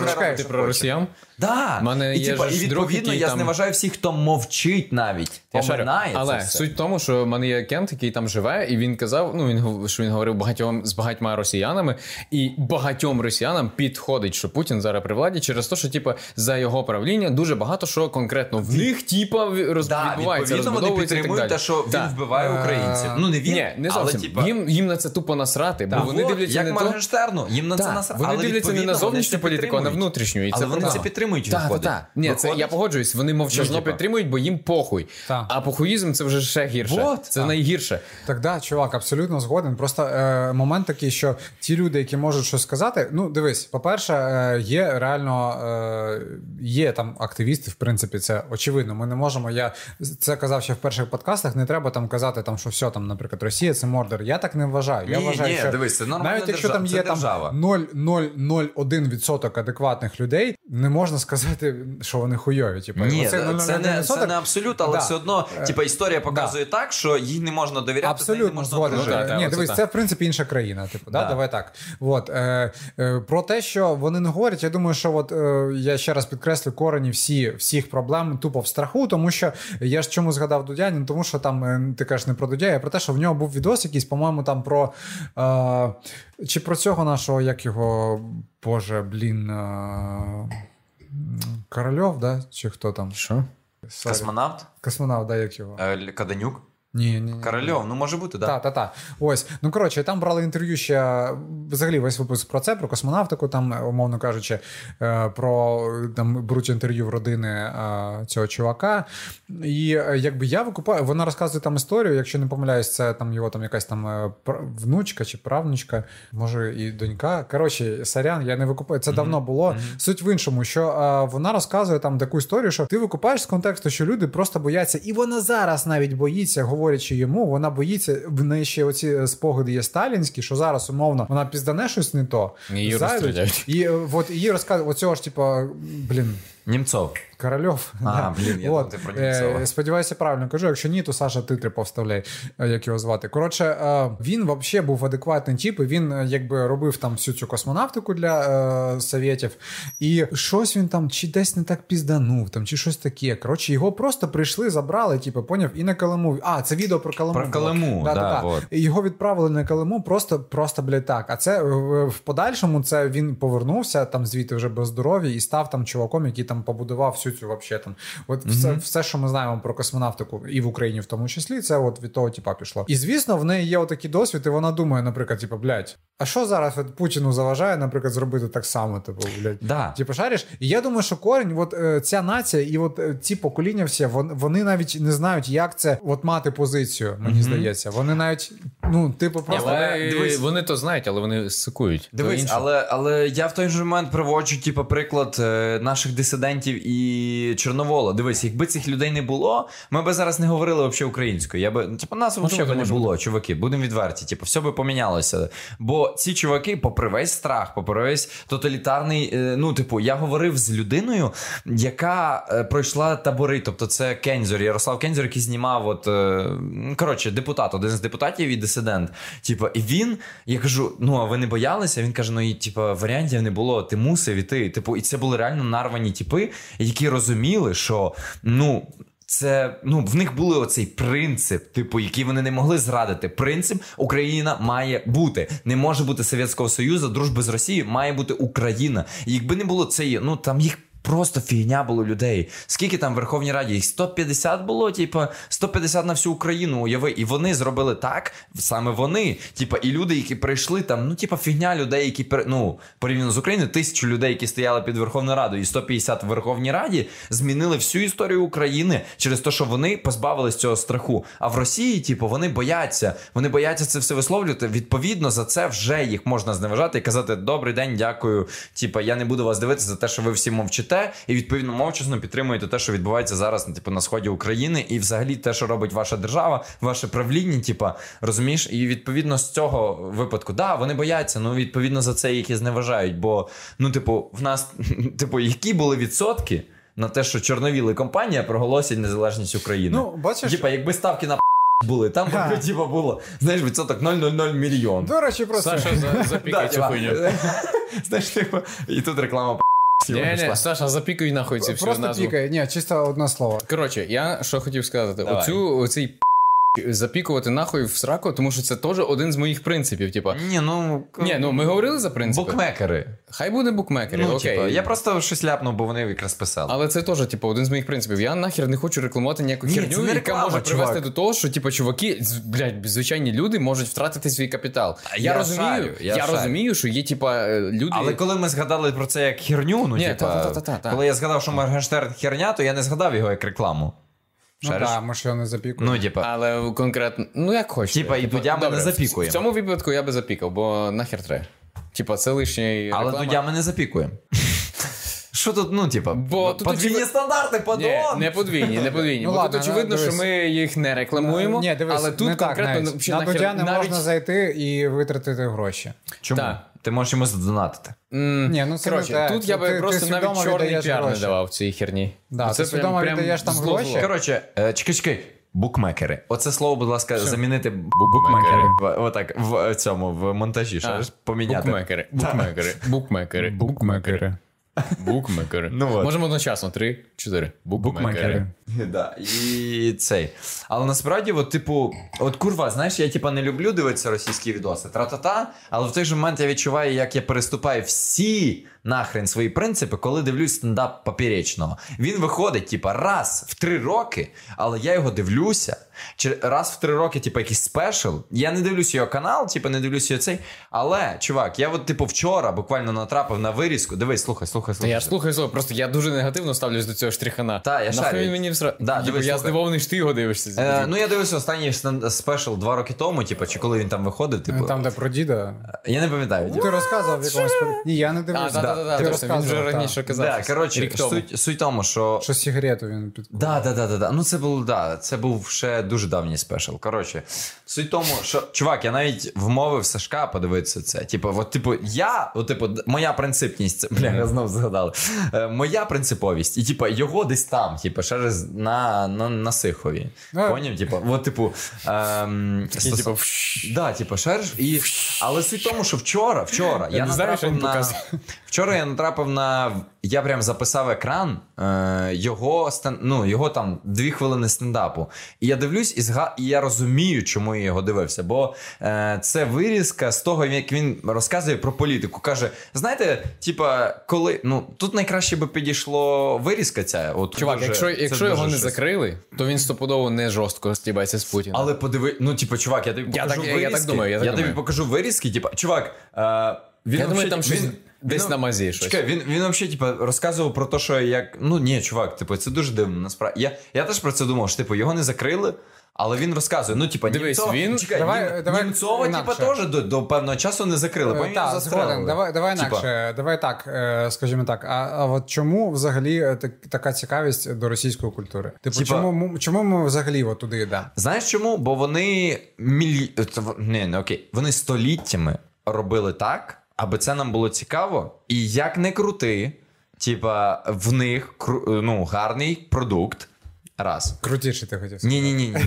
Про росіян? Да. Мене і, є типа, і відповідно друг, я там... зневажаю всіх, хто мовчить навіть. Я Поминає Але все. суть в тому, що в мене є кент, який там живе, і він казав: ну він що він говорив багатьом з багатьма росіянами, і багатьом росіянам підходить, що Путін зараз при владі через те, що типа за його правління дуже багато що конкретно в них, типа роз... да, відбувається. Відповідно, вони підтримують те, що да. він вбиває українців. Ну не він, Ні, не зовсім. але, типа... їм їм на це тупо насрати, бо вони дивляться як не Моргенштерну, їм на це насрати. Вони дивляться не на зовнішню політику, а на внутрішню. І але вони це підтримують. виходить. Ні, це я погоджуюсь. Вони мовчазно підтримують, бо їм похуй. А похуїзм це вже ще гірше. Це найгірше. Так да, чувак, абсолютно згоден. Просто е, момент такий, що ті люди, які можуть щось сказати, ну дивись, по-перше, е, є реально е, є там активісти, в принципі, це очевидно. Ми не можемо. Я це казав ще в перших подкастах. Не треба там казати, там що все там, наприклад, Росія це мордер. Я так не вважаю. Я ні, вважаю, ні, що дивись, це навіть якщо там є там 0,001% адекватних людей, не можна сказати, що вони хуйові. Типу, ні, це, це не це не абсолют, але да. все одно, е, типа історія показує да. так, що їй не можна довіряти. Абсолютно не можна згоден. Ну, ні, дивись, це в принципі інша країна. Типу, да, давай так. От е, е, про те, що вони не говорять. Я думаю, що от е, я ще раз підкреслю корені всі всіх проблем тупо в страху, тому що я ж чому згадав Дудянін, тому що там е, ти кажеш не про Дудя, а про те, що в нього був відос, якийсь, по-моєму, там про е, чи про цього нашого, як його Боже, блін. Е, Корольов, да? Чи хто там? Що? Космонавт? Космонавт, да, як його? Е, Каденюк? Ні, ні, ні. Корольов, ну може бути, так. Так, так, так. Ось. Ну коротше, там брали інтерв'ю ще взагалі весь випуск про це, про космонавтику, там, умовно кажучи, е, про там беруть інтерв'ю в родини е, цього чувака. І е, якби я викупаю, вона розказує там історію, якщо не помиляюсь, це там його там якась там внучка чи правнучка, може і донька. Коротше, сорян, я не викупаю. Це mm-hmm. давно було. Mm-hmm. Суть в іншому, що вона розказує там таку історію, що ти викупаєш з контексту, що люди просто бояться, і вона зараз навіть боїться говорити говорячи йому, вона боїться в неї ще оці спогади є сталінські, що зараз умовно вона піздане щось не то. Її розстріляють. І от її розказує оцього ж, типу, блін. Німцов. Корольов. А, да. блін, я От. про Німцова. Е, сподіваюся, правильно кажу. Якщо ні, то Саша титри повставляй, е, як його звати. Коротше, е, він взагалі був адекватний тип, і він якби робив там всю цю космонавтику для е, совєтів. І щось він там чи десь не так пізданув, там, чи щось таке. Коротше, його просто прийшли, забрали, типу, поняв, і на Калиму. А, це відео про Калиму. Про Калиму, да, да, вот. Його відправили на Калиму просто, просто, блядь, так. А це в подальшому це він повернувся там звідти вже без здоров'я і став там чуваком, який там побудував всю цю вообще там. От mm-hmm. все, все, що ми знаємо про космонавтику, і в Україні в тому числі, це от від того типа пішло. І звісно, в неї є отакий досвід, і вона думає, наприклад, типу, блядь, а що зараз от Путіну заважає, наприклад, зробити так само? Типу, блядь, да. типу, шариш? І я думаю, що корінь, от е, ця нація, і от е, ці покоління, всі вони, вони навіть не знають, як це от мати позицію. Мені mm-hmm. здається, вони навіть ну, типу, просто але, дивись, вони то знають, але вони сикують. Дивись, але але я в той же момент приводжу, типу, приклад е, наших дисидентів і Чорновола. Дивись, якби цих людей не було, ми би зараз не говорили взагалі українською. Я би типу, нас взагалі не було, чуваки. Будемо відверті. Типу, все би помінялося. Бо ці чуваки, попри весь страх, попри весь тоталітарний. Е, ну, типу, я говорив з людиною, яка е, пройшла табори. Тобто, це Кензор, Ярослав Кензор, який знімав, от е, коротше, депутат, один з депутатів і дисидент. Типу, і він, я кажу: ну а ви не боялися? Він каже: ну і типу, варіантів не було. Ти мусив іти. Типу, і це були реально нарвані типи, які розуміли, що ну. Це ну в них були оцей принцип, типу, який вони не могли зрадити. Принцип Україна має бути. Не може бути Совєтського Союзу, дружби з Росією має бути Україна. І якби не було цієї, ну там їх просто фігня було людей. Скільки там в Верховній Раді? Їх 150 було, типу, 150 на всю Україну, уяви. І вони зробили так, саме вони. Типа, і люди, які прийшли там, ну, типа, фігня людей, які ну, порівняно з Україною, тисячу людей, які стояли під Верховною Радою, і 150 в Верховній Раді, змінили всю історію України через те, що вони позбавились цього страху. А в Росії, типу, вони бояться, вони бояться це все висловлювати. Відповідно, за це вже їх можна зневажати і казати: Добрий день, дякую. Типа, я не буду вас дивитися за те, що ви всі мовчите, і відповідно мовчасно підтримуєте те, що відбувається зараз, типу, на сході України, і взагалі те, що робить ваша держава, ваше правління, типа, розумієш, і відповідно з цього випадку, да, вони бояться. Ну відповідно за це їх і зневажають. Бо ну, типу, в нас, типу, які були відсотки на те, що чорновіли компанія проголосить незалежність України. Ну, бачиш, Типа, якби ставки на були, там би типа було, знаєш, відсоток 0,00 мільйон. До речі, просто Саша за, запікай цю хуйню. Знаєш, типу, і тут реклама Ні, не, Саша, запікуй нахуй ці всю просто назву. пікає. Ні, чисто одне слово. Коротше, я що хотів сказати, Давай. оцю оцей запікувати нахуй в сраку, тому що це теж один з моїх принципів. Типа, Ні, ну ні, ну ми говорили за принципи. букмекери. Хай буде букмекери, Ну, окей. типу, я просто щось ляпнув, бо вони якраз писали. Але це теж, типу, один з моїх принципів. Я нахер не хочу рекламувати ніяку Ні, херню, не яка може чувак. привести до того, що типу, чуваки, блядь, звичайні люди можуть втратити свій капітал. Я, я розумію, шарю, я я, шарю. розумію, що є, типа, е, люди. Але коли ми згадали про це як херню, ну Ні, типа, коли я згадав, що Моргенштерн херня, то я не згадав його як рекламу. Ну так, ми ж його не запікуємо. Ну, типа, Але конкретно, ну як хочете. Типа, і Дудя ми не запікуємо. В цьому випадку я би запікав, бо нахер треба. Типа, це лишній але реклама. Дудя ми не запікуємо. Що тут, ну, типа, Бо тут подвійні очевид- стандарти, Ні, падон! не подвійні, не подвійні. Ну бо ладно, тут очевидно, ну, що ми їх не рекламуємо. Ні, дивись, але тут не так конкретно навіть. на Дудя не навіть... можна зайти і витратити гроші. Чому? Так. Ти можеш йому задонатити. Mm. Ні, ну це Короче, не те. тут я би ти- ти просто свідомо навіть чорний віддаєш піар не гроші. давав цій херні. Да, Це ти свідомо віддаєш там зло-зло. гроші. Коротше, е, чекай, чекай. Букмекери. Оце слово, будь ласка, замінити Букмекери. В- Отак, в е, цьому, в монтажі, що А, ж, поміняти. Букмекери, букмекери, букмекери, букмекери. Букмекери. Ну от. Можемо одночасно. Три, чотири. Букмекери. Да, і цей. Але насправді, от, типу, от курва, знаєш, я типа не люблю дивитися російські відоси. Тра-та-та, але в той же момент я відчуваю, як я переступаю всі нахрен свої принципи, коли дивлюсь стендап поперечного. Він виходить, типа, раз в три роки, але я його дивлюся. Чи раз в три роки, типу, якийсь спешл. Я не дивлюсь його канал, типу, не дивлюсь його цей. Але, чувак, я от, типу, вчора буквально натрапив на вирізку. Дивись, слухай, слухай, Та слухай. я ж слухаю слово, просто я дуже негативно ставлюсь до цього штрихана. Та, я Нахуй шарю. він мені всра... Да, дивись, я слухай. здивований, що ти його дивишся. Е, ну, я дивився останній спешл два роки тому, типу, чи коли він там виходив, типу. Там, де про діда. Я не пам'ятаю. Ну, ти розказував якомусь. Ні, я не дивився. да, да, да, Ти точно, він вже розказував, раніше казав. Коротше, суть, суть тому, що. Що сигарету він під... Да, да, да, да, да. Ну це був да, це був ще дуже давній спешл. Коротше, суть тому, що чувак, я навіть вмовив Сашка подивитися це. Типу, от, типу, я, от, типу, моя принципність, бля, я знов згадали. Е, моя принциповість, і типу, його десь там, типу, ще раз на, на, на Сихові. Ну, Поняв? Типу, от, типу, ем, Такий, стос- типу, Да, типу, шариш. І... Але суть тому, що вчора, вчора я, не знаю, що він на... показав. Вчора я натрапив на. Я прям записав екран е, його ну, його там дві хвилини стендапу. І я дивлюсь, і, зга... і я розумію, чому я його дивився. Бо е, це вирізка з того, як він розказує про політику. Каже: знаєте, типа, коли. Ну, тут найкраще би підійшло вирізка ця. От Чувак, дуже- якщо, якщо його не закрили, то він стопудово не жорстко стібається з Путіна. Але подиви, ну, типу, чувак, я тобі Я покажу так- я- я так вирізки. думаю, я так тобі думаю. покажу вирізки, типу, чувак. Е, він Я думаю, там щось він- десь він- на мазі щось. Чекай, він, він взагалі, типу, розказував про те, що як. Ну ні, чувак, типу, це дуже дивно. Насправді. Я, я теж про це думав, що типу, його не закрили. Але він розказує, ну, типа, Дивись, Німцова, він- чекай, Давай- Нім- давай Німцова, інакше. теж до, до певного часу не закрили. Потім Так, згоден. Давай, давай Типа, інакше. Давай так, е, скажімо так. А, а от чому взагалі е, так, така цікавість до російської культури? Типу, Типа- чому, чому ми взагалі от туди йдемо? Знаєш чому? Бо вони мілі... Ні, не окей. Вони століттями робили так, аби це нам було цікаво. І як не крути, типа, в них ну, гарний продукт. Раз. Крутіше ти хотів сказати. Ні, ні, ні. Не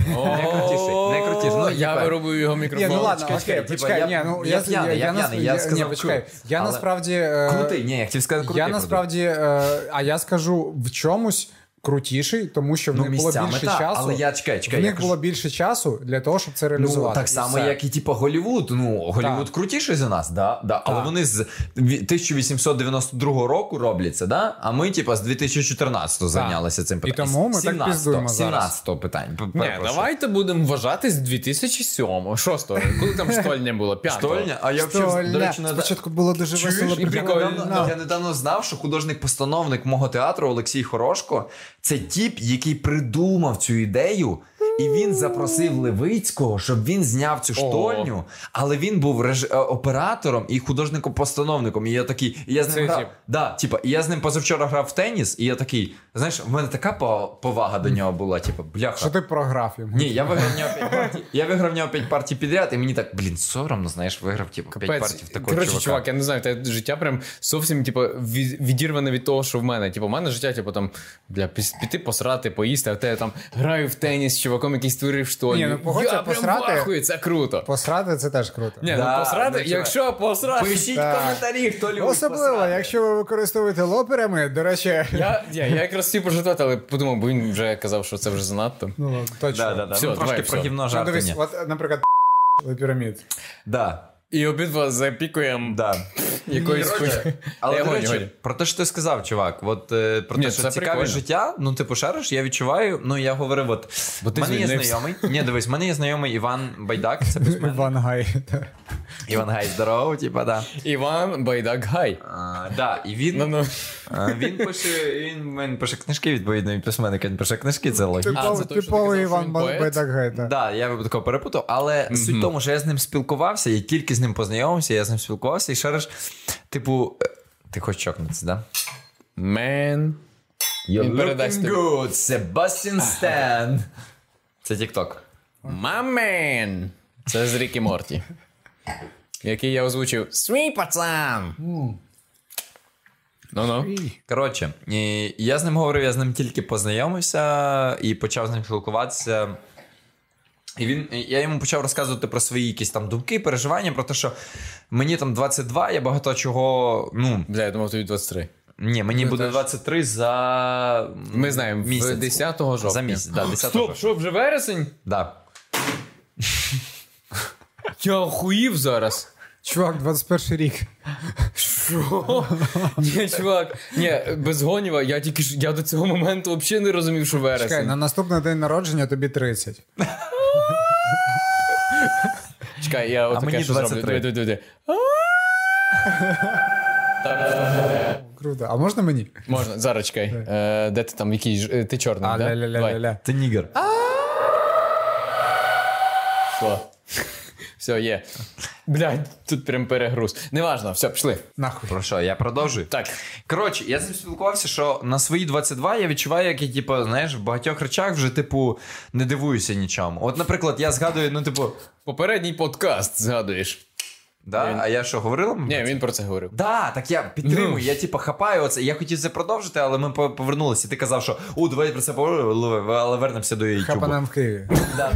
крутіший. Не крутіший. Ну, я типа, вирубую його Ні, ну ладно, чекай, окей, чекай, почекай, типа, ні, я- ну, я п'яний, я п'яний, я сказав ні, почекай, я але- насправді... е, Крутий, ні, я хотів сказати крутий. Я насправді, е, а я скажу в чомусь. Крутіший, тому що в Ну, них було місцями більше так, часу. але я- чекай, чекай, в я них кажу- було більше часу для того, щоб це Ну, реалізувати. так само, все. як і типу, Голівуд. Ну, Голівуд крутіший за нас, да? Да. але вони з ві- 1892 року роблять це, да? а ми, типу, з 2014 зайнялися цим питанням. тому ми так 17-го, піздуємо зараз. 17-го питання. Ні, давайте будемо вважати з 2007-го, 6-го. Коли там штольня було? 5-го. Стольня, а я взагалі, до речі, спочатку було дуже весело. Прикольно. я недавно знав, що художник-постановник мого театру Олексій Хорошко це тіп, який придумав цю ідею. І він запросив Левицького, щоб він зняв цю штольню, але він був реж... е, оператором і художником-постановником. І я такий, і я з ним грав. Да, типа, і я з ним позавчора грав в теніс, і я такий, знаєш, в мене така повага до нього була, типу, бляха. Що ти програв йому? Ні, я виграв в нього 5 партій. Я виграв в нього 5 партій підряд, і мені так, блін, соромно, знаєш, виграв типу 5 партій в такого Коротше, чувака. чувак, я не знаю, те життя прям зовсім типу, відірване від того, що в мене. Типу, в мене життя, типу, там, бля, піти посрати, поїсти, а в тебе там граю в теніс з чуваком, який створив штольню. Ні, ну, погодься, я посрати- в ахуї, це круто. Посрати це теж круто. Ні, Да, ну посрати, ну, якщо посрати. Пишіть Так. коментарі, хто любить Особливо, посрати. якщо ви використовуєте лоперами, до речі, Я, я, я хотів пожартувати, але подумав, бо він вже казав, що це вже занадто. ну ладно, точно. Да, да, да. Все, ну, трошки все. про все. гівно Ну, дивись, от, наприклад, пірамід. Да, І обидва запікуємо да. якоюсь Коротше, хуй- Але, Я до речі, про те, що ти сказав, чувак, от е, про те, це що цікаве прикольно. життя, ну, типу, шариш, я відчуваю, ну, я говорив, от, Бо ти в мене є знайомий, ні, дивись, в мене є знайомий Іван Байдак, це письменник. Іван Гай. так. Іван Гай, здорово, типа, да. Іван Байдак Гай. Да, і він, Ну, ну. він пише, він, він пише книжки, відповідно, він письменник, він пише книжки, це логічно. А, Типов- це той, що ти Типовий Іван? Байдак Гай. так. Да, я випадково перепутав, але суть в тому, що я з ним спілкувався, я тільки з ним познайомився, я з ним спілкувався, і ще раз, типу, е, ти хочеш чокнутися, да? Man. You're Він передасть looking good, Sebastian Stan. Це TikTok. My man. Це з Рікі Морті. Який я озвучив. Свій пацан. Ну-ну. Коротше, і я з ним говорив, я з ним тільки познайомився і почав з ним спілкуватися. І він, я йому почав розказувати про свої якісь там думки, переживання, про те, що мені там 22, я багато чого. Ну, Бля, я думав, тобі 23. ні, мені буде теж. 23 за. Ми знаємо, місяць. 10 жовтня. За місяць, да, 10 Стоп, жовтня. що, вже вересень? Да. Я охуїв зараз. Чувак, 21 рік. Що? Ні, чувак, ні, без гоніва, я тільки ж я до цього моменту взагалі не розумів, що вересень. Чекай, на наступний день народження тобі 30. Чекай, я отаке що зроблю. Диви, диви, диви. Круто. А можна мені? Можна, зараз чекай. Е, де ти там, який ж- е, ти чорний, А, да? Давай. ля-ля-ля-ля. Ти нігер. Все. Все, є. Блядь, тут прям перегруз. Неважно, все, пішли. Нахуй. Про що? Я продовжую? Так. Коротше, я з ним спілкувався, що на свої 22 я відчуваю, як я, типу, знаєш, в багатьох речах вже, типу, не дивуюся нічому. От, наприклад, я згадую, ну, типу, Попередній подкаст згадуєш. Да, а я що, говорила? Ні, він про це говорив. Да, так я підтримую, Ну. я типу хапаю оце. Я хотів це продовжити, але ми по- повернулися. Ти казав, що у давай про це поговоримо, але вернемося до Ютубу. Хапанем в Києві. Да.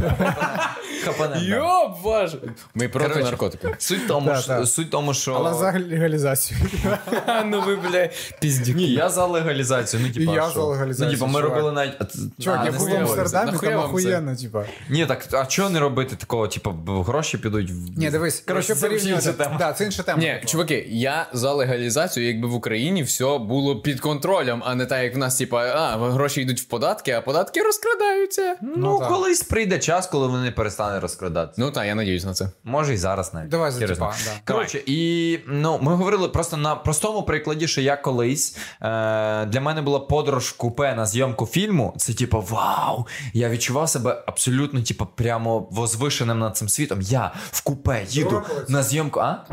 Йоп, ваш! Ми проти наркотики. Суть тому, Да, що, да. суть тому, що. Але за легалізацію. Ну ви, бля, піздюки. Ні, я за легалізацію. Ну, типа, я що? за легалізацію, Ну, типа, ми чувак. робили навіть. Чувак, а, я був в. Амстердамі, там охуєнно, типа. Ні, так а чого не робити такого? Типу, б- гроші підуть в. Ні, дивись, взагалі порівнювати... інша тема. Да, це інша тема. Ні, чуваки, я за легалізацію, якби в Україні все було під контролем, а не так, як в нас, типа, а, гроші йдуть в податки, а податки розкрадаються. Ну, Ну, колись прийде час, коли вони перестануть розкрадатися. Ну так, я надіюсь на це. Може і зараз навіть. Давай за да. Коротше, і ну, ми говорили просто на простому прикладі, що я колись е, для мене була подорож в купе на зйомку фільму. Це типу, вау! Я відчував себе абсолютно, типу, прямо возвишеним над цим світом. Я в купе їду Дропалось. на зйомку. А?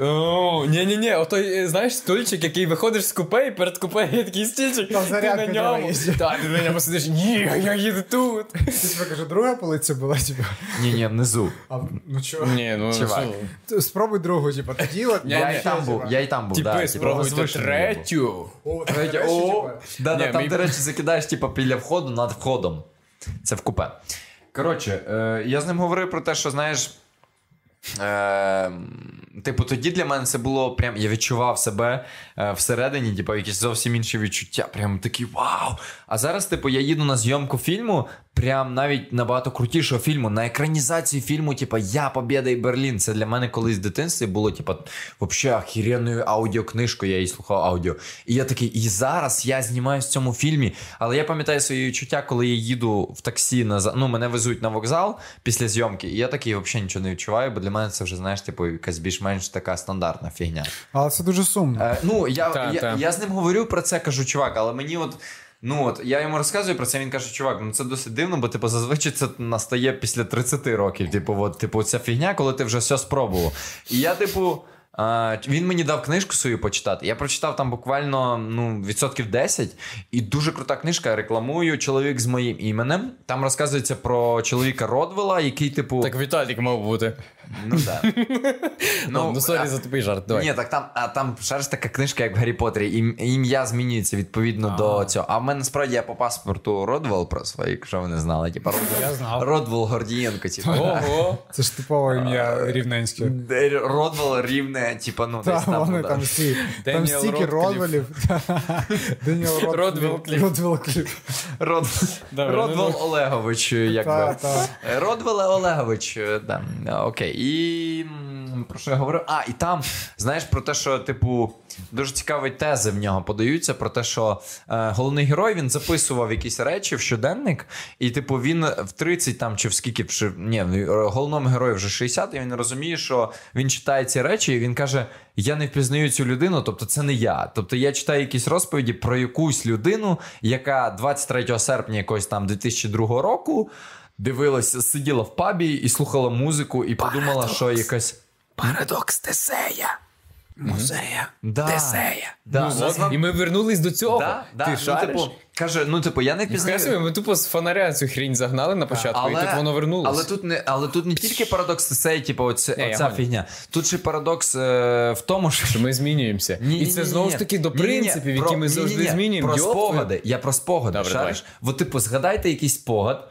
О, ні-ні-ні, отой, е, знаєш, стульчик, який виходиш з купе, і перед купе є такий стільчик, Там ти на ньому. виїздів. Так, ти на ньому сидиш, ні, я їду тут. Ти себе каже, друга полиця була, типа. Ні, ні, внизу. А, ну чого? Ні, ну Чувак. що? Т- Спробуй другу, типа, тоді от... Я і там був, я і там був. да, Типи, типу, спробуйте возвишений я був. третю. О, речі, о, типа. да, да, Ні, там, мій- до речі, закидаєш типу, біля входу над входом. Це в купе. Коротше, е, я з ним говорив про те, що знаєш. Е, Типу, тоді для мене це було прям. Я відчував себе е, всередині, типу, якісь зовсім інші відчуття. Прям такий вау! А зараз, типу, я їду на зйомку фільму, прям навіть набагато крутішого фільму. На екранізацію фільму, типу, Я Побєда і Берлін. Це для мене колись в дитинстві було, типу, взагалі охеренною аудіокнижкою, я її слухав аудіо. І я такий, і зараз я знімаюся в цьому фільмі. Але я пам'ятаю свої відчуття, коли я їду в таксі на ну, мене везуть на вокзал після зйомки, і я такий взагалі нічого не відчуваю, бо для мене це вже, знаєш, типу, якась більш-менш така стандартна фігня. Але це дуже сумно. Е, ну, я, та, я, та. я з ним говорю про це, кажу, чувак, але мені от. Ну от я йому розказую про це. Він каже, чувак, ну це досить дивно, бо типу зазвичай це настає після 30 років. Типу, от, типу, ця фігня, коли ти вже все спробував. І я, типу. Він мені дав книжку свою почитати. Я прочитав там буквально ну, відсотків 10, і дуже крута книжка. Рекламую чоловік з моїм іменем. Там розказується про чоловіка Родвела, який, типу. Так Віталік мав бути. Ну так. Ну, ну sorry за тупий жарт. Давай. Ні, так там а там шариш така книжка, як в Гаррі Поттері, і ім'я змінюється відповідно до цього. А в мене насправді я по паспорту Родвел про своє, якщо ви не знали. Типа Родвел Гордієнко. Типу. Ого. Це ж типове ім'я рівненське. Родвел рівне, типу, ну десь там. Вони там всі. Там стільки Родвелів. Деніел Родвел Кліп. Родвел Кліп. Родвел Олегович, якби. Родвел Олегович, окей. І про що я говорив? А, і там, знаєш, про те, що, типу, дуже цікаві тези в нього подаються. Про те, що е, головний герой він записував якісь речі в щоденник, і, типу, він в 30 там чи в скільки ні, головному герою вже 60, і він розуміє, що він читає ці речі, і він каже: Я не впізнаю цю людину, тобто це не я. Тобто я читаю якісь розповіді про якусь людину, яка 23 серпня якогось там 2002 року дивилася, сиділа в пабі і слухала музику, і подумала, Парадокс. що якась. Парадокс Тесея. Музея. Да. Тесея. Да. Ну, от, і ми вернулись до цього. Да, да. Ти ну. Типу, каже, ну, типу, я не пізнаю. Ми тупо з фонаря цю хрінь загнали на початку, але, і тут воно вернулося. Але тут не але тут не тільки парадокс Тесеї, типу, оця, не, оця фігня. Тут ще парадокс е, в тому, що Що ми змінюємося. Ні, і це ні, знову ж таки до принципів, які ми завжди змінюємо. Про спогади. Я про спогади. Добре, шариш? От, типу, згадайте якийсь спогад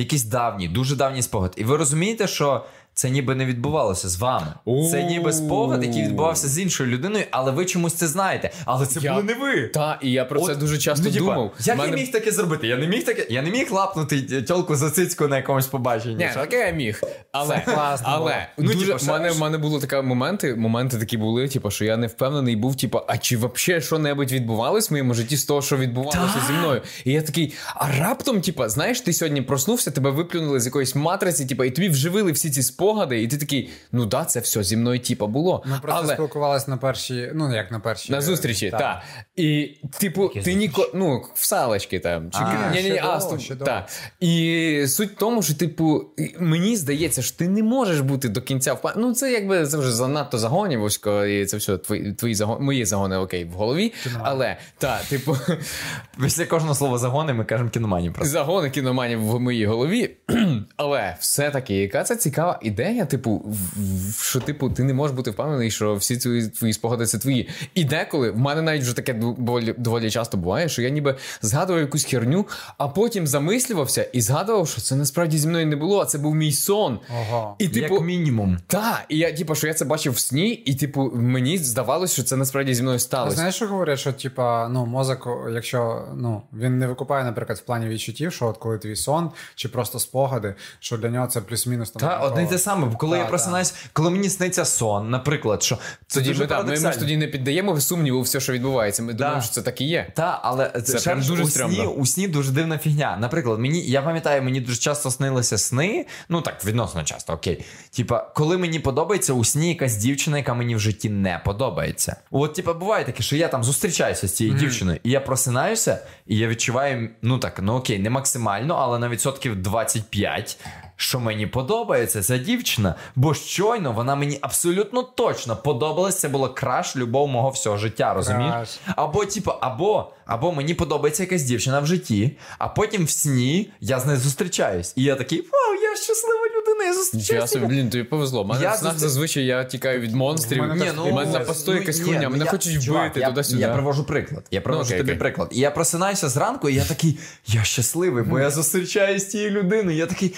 якийсь давній, дуже давній спогад. І ви розумієте, що це ніби не відбувалося з вами. Це ніби спогад, який відбувався з іншою людиною, але ви чомусь це знаєте. Але це були не ви. Так, і я про це дуже часто ну, думав. Я міг таке зробити? Я не міг таке. Я не міг лапнути тьолку за цицьку на якомусь побаченні. Ні, таке я міг. Але класно, але ну, дуже, типу, в мене в мене були такі моменти. Моменти такі були, типу, що я не впевнений був, типу, а чи взагалі що-небудь відбувалось в моєму житті з того, що відбувалося зі мною? І я такий, а раптом, типу, знаєш, ти сьогодні проснувся, тебе виплюнули з якоїсь матриці, типу, і тобі вживили всі ці спогади, і ти такий ну да, це все зі мною типа було. Ми просто Але... спілкувалися на перші, ну як на перші на зустрічі, так. Та. І, типу, Які ти ніко ну, в салочки там, чи а, ні, ні, ні, асту, та. І суть в тому, що, типу, мені здається, що ти не можеш бути до кінця впа. Ну, це якби це вже занадто загонівсько, і це все твої твої загони, мої загони окей в голові. Кіноман. Але та, типу, після кожного слова загони ми кажемо кіноманів. просто. Загони кіноманів в моїй голові. Але все-таки, яка це цікава ідея, типу, що, типу, ти не можеш бути впевнений, що всі твої твої спогади це твої. І деколи в мене навіть вже таке доволі, доволі часто буває, що я ніби згадував якусь херню, а потім замислювався і згадував, що це насправді зі мною не було, а це був мій сон. Ага. І, типу, Як мінімум. Так, і я, типу, що я це бачив в сні, і, типу, мені здавалося, що це насправді зі мною сталося. А знаєш, що говорять, що типа, ну, мозок, якщо ну, він не викупає, наприклад, в плані відчуттів, що от коли твій сон, чи просто спогади, що для нього це плюс-мінус там. Так, одне й те саме, коли та, я просинаюсь, коли мені сниться сон, наприклад, що це тоді ми, ми, ми ж тоді не піддаємо сумніву все, що відбувається. Ми думаємо, що це так і є. Так, але це прям дуже у сні, у сні дуже дивна фігня. Наприклад, мені я пам'ятаю, мені дуже часто снилися сни. Ну так, відносно часто, окей. Типа, коли мені подобається у сні якась дівчина, яка мені в житті не подобається. От, типа, буває таке, що я там зустрічаюся з цією mm. дівчиною, і я просинаюся, і я відчуваю, ну так, ну окей, не максимально, але на відсотків 25 що мені подобається ця дівчина, бо щойно вона мені абсолютно точно подобалася. Це було краш любов мого всього життя, розумієш? Або, типу, або або мені подобається якась дівчина в житті, а потім в сні я з нею зустрічаюсь. І я такий, вау, я щаслива людина, я зустрічаюся. Я блін, тобі повезло. Мене в снах зазвичай я тікаю від монстрів. Ні, ну, і мене на посту ну, якась хуйня, мене хочуть вбити туди-сюди. Я привожу приклад. Я привожу ну, тобі окей. приклад. І я просинаюся зранку, і я такий, я щасливий, бо я зустрічаюсь з тією людиною. Я такий,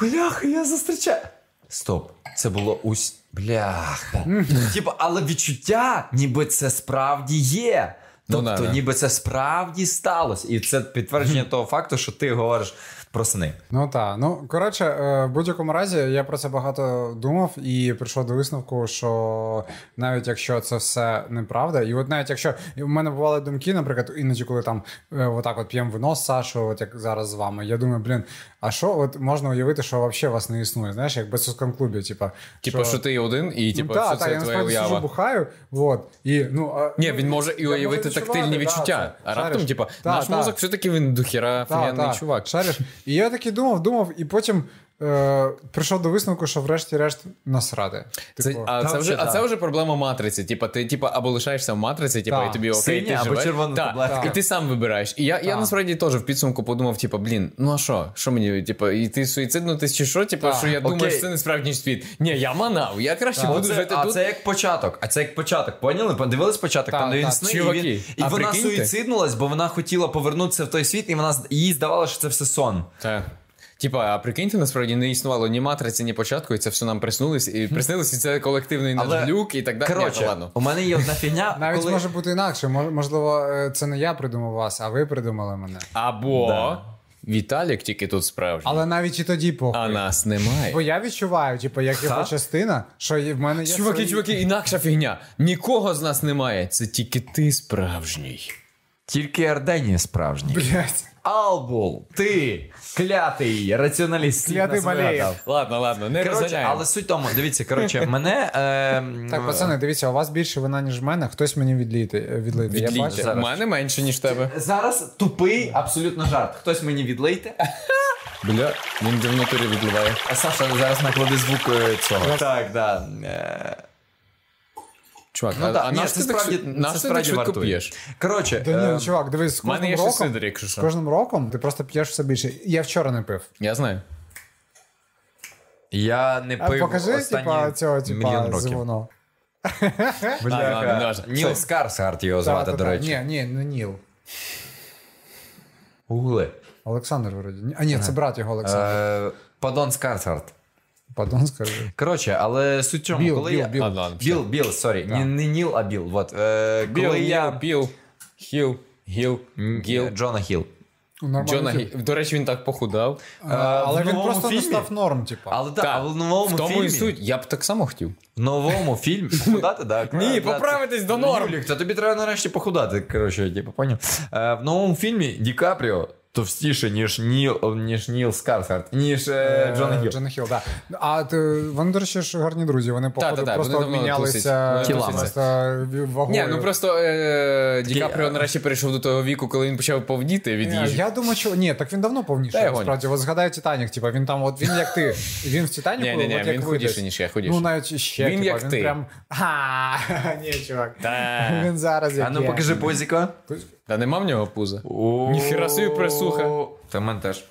бляха, я зустрічаю. Стоп. Це було ус... Бляха. Типа, але відчуття, ніби це справді є. Ну, Тобто, да, да. ніби це справді сталося. І це підтвердження того факту, що ти говориш про сни. Ну так. Ну коротше, е, в будь-якому разі я про це багато думав і прийшов до висновку, що навіть якщо це все неправда, і от навіть якщо в мене бували думки, наприклад, іноді, коли там е, отак от п'ємо вино з Сашою, от як зараз з вами, я думаю, блін, а що от можна уявити, що взагалі вас не існує? Знаєш, як в безсускому клубі, типа. Типа, що ти один, і типа, ну, все та, та, це я твоя уява. сижу, бухаю, вот, і, ну, а, Ні, ну, він може і уявити відчувати, тактильні відчуття. це, а раптом, типа, Та, наш та. мозок все-таки він дохіра Та, чувак. Шариш. І я таки думав, думав, і потім е, прийшов до висновку, що врешті-решт насрати. Це, Типу, а, це вже, а це вже проблема матриці. Типа, ти типа, або лишаєшся в матриці, типа, і тобі окей, Синя ти або живеш. червона Так, таблетка. І ти сам вибираєш. І я, я насправді теж в підсумку подумав: типа, блін, ну а що? Що мені, типа, іти суїциднутись чи що? Типа, що я думаю, що це не справжній світ. Ні, я манав, я краще буду Оце- жити а тут. це як початок. А це як початок. Поняли? Подивились початок, Так, там де він так. сни, і, Чуваки, він, і а вона прикиньте? суїциднулась, бо вона хотіла повернутися в той світ, і вона з- їй здавалося, що це все сон. Типа, а прикиньте, насправді не існувало ні матриці, ні початку, і це все нам приснилось, і приснилось, і це колективний наш Але, глюк і так далі. Ні, Коротше, ладно. у мене є одна фігня. Навіть коли... може бути інакше. Мож- Можливо, е, це не я придумав вас, а ви придумали мене. Або Да. Віталік тільки тут справжній, Але навіть і тоді похуй. а нас немає. Бо я відчуваю, типу, як його частина, що в мене є. Чуваки, свої- чуваки, інакша фігня. Нікого з нас немає. Це тільки ти справжній. Тільки Арденія справжній. Блять. Албул, ти клятий раціоналіст. Клятий Малеєв. Ладно, ладно, не Коротше, але суть тому, дивіться, коротше, мене. Е, Так, пацани, дивіться, у вас більше вина, ніж в мене. Хтось мені відлити. відлити. Я бачу. У мене менше, ніж тебе. Зараз тупий абсолютно жарт. Хтось мені відлийте. Бля, він в натурі відливає. А Саша зараз наклади звук е, цього. Так, да. Е, Чувак, Ну а, так, а ні, наш ти справді, це наш ти справді швидко вартує. п'єш? Коротше, Та ні, е, ну, чувак, дивись, з У мене кожним роком. сидр, якщо З що. кожним роком ти просто п'єш все більше. Я вчора не пив. Я знаю. я не А пив покажи, останні типа, цього, мільйон типа, років. звоно. Ладно, ладно. Ніл Скарсгард його звати, до речі. Ні, ні, не Ніл. Гугли. Олександр вроді. А ні, це брат його Олександр. Е, Падон Скарсгард. Падон, скажи. Коротше, але суть в чому, Біл, коли Біл, я... Біл. Ладно, ладно, Біл, Біл, сорі. Не, не Ніл, а Біл. Вот. Е, Біл, коли Біл, я... Біл, Хіл, Гіл, Гіл. Джона Хіл. Нормально. Джона Гіл. До речі, він так похудав. А, Але в він новому просто не став норм, типа. Але так, Так, але в новому В тому фільмі... і суть. Я б так само хотів. В новому фільмі похудати, так? Ні, поправитись до норм. Юлік, та тобі треба нарешті похудати. Коротше, типу, поняв. Е, в новому фільмі Ді Капріо товстіше, ніж Ніл, ніж Ніл Скарсгард, ніж е, Джона Гіл. Джона Хіл, так. А ти, вони, до речі, ж гарні друзі. Вони, походу, та, просто вони давно обмінялися тусять. Просто вагою. Ні, ну просто е, Ді Капріо е, нарешті перейшов до того віку, коли він почав повніти від Ні, їжі. Я думаю, що ні, так він давно Та повніший. я Насправді, от згадай Титанік, типа він там, от він як ти. Він в Титаніку, Ні, ні, ні, от як він ви худіший, десь. ніж я, худіший. Ну навіть ще Він типа, як він ти. прям. Ха, ні, чувак. Та. Він зараз як А ну я. покажи позіка. Та нема в нього пуза. Ніхіра собі присуха. Та в мене теж.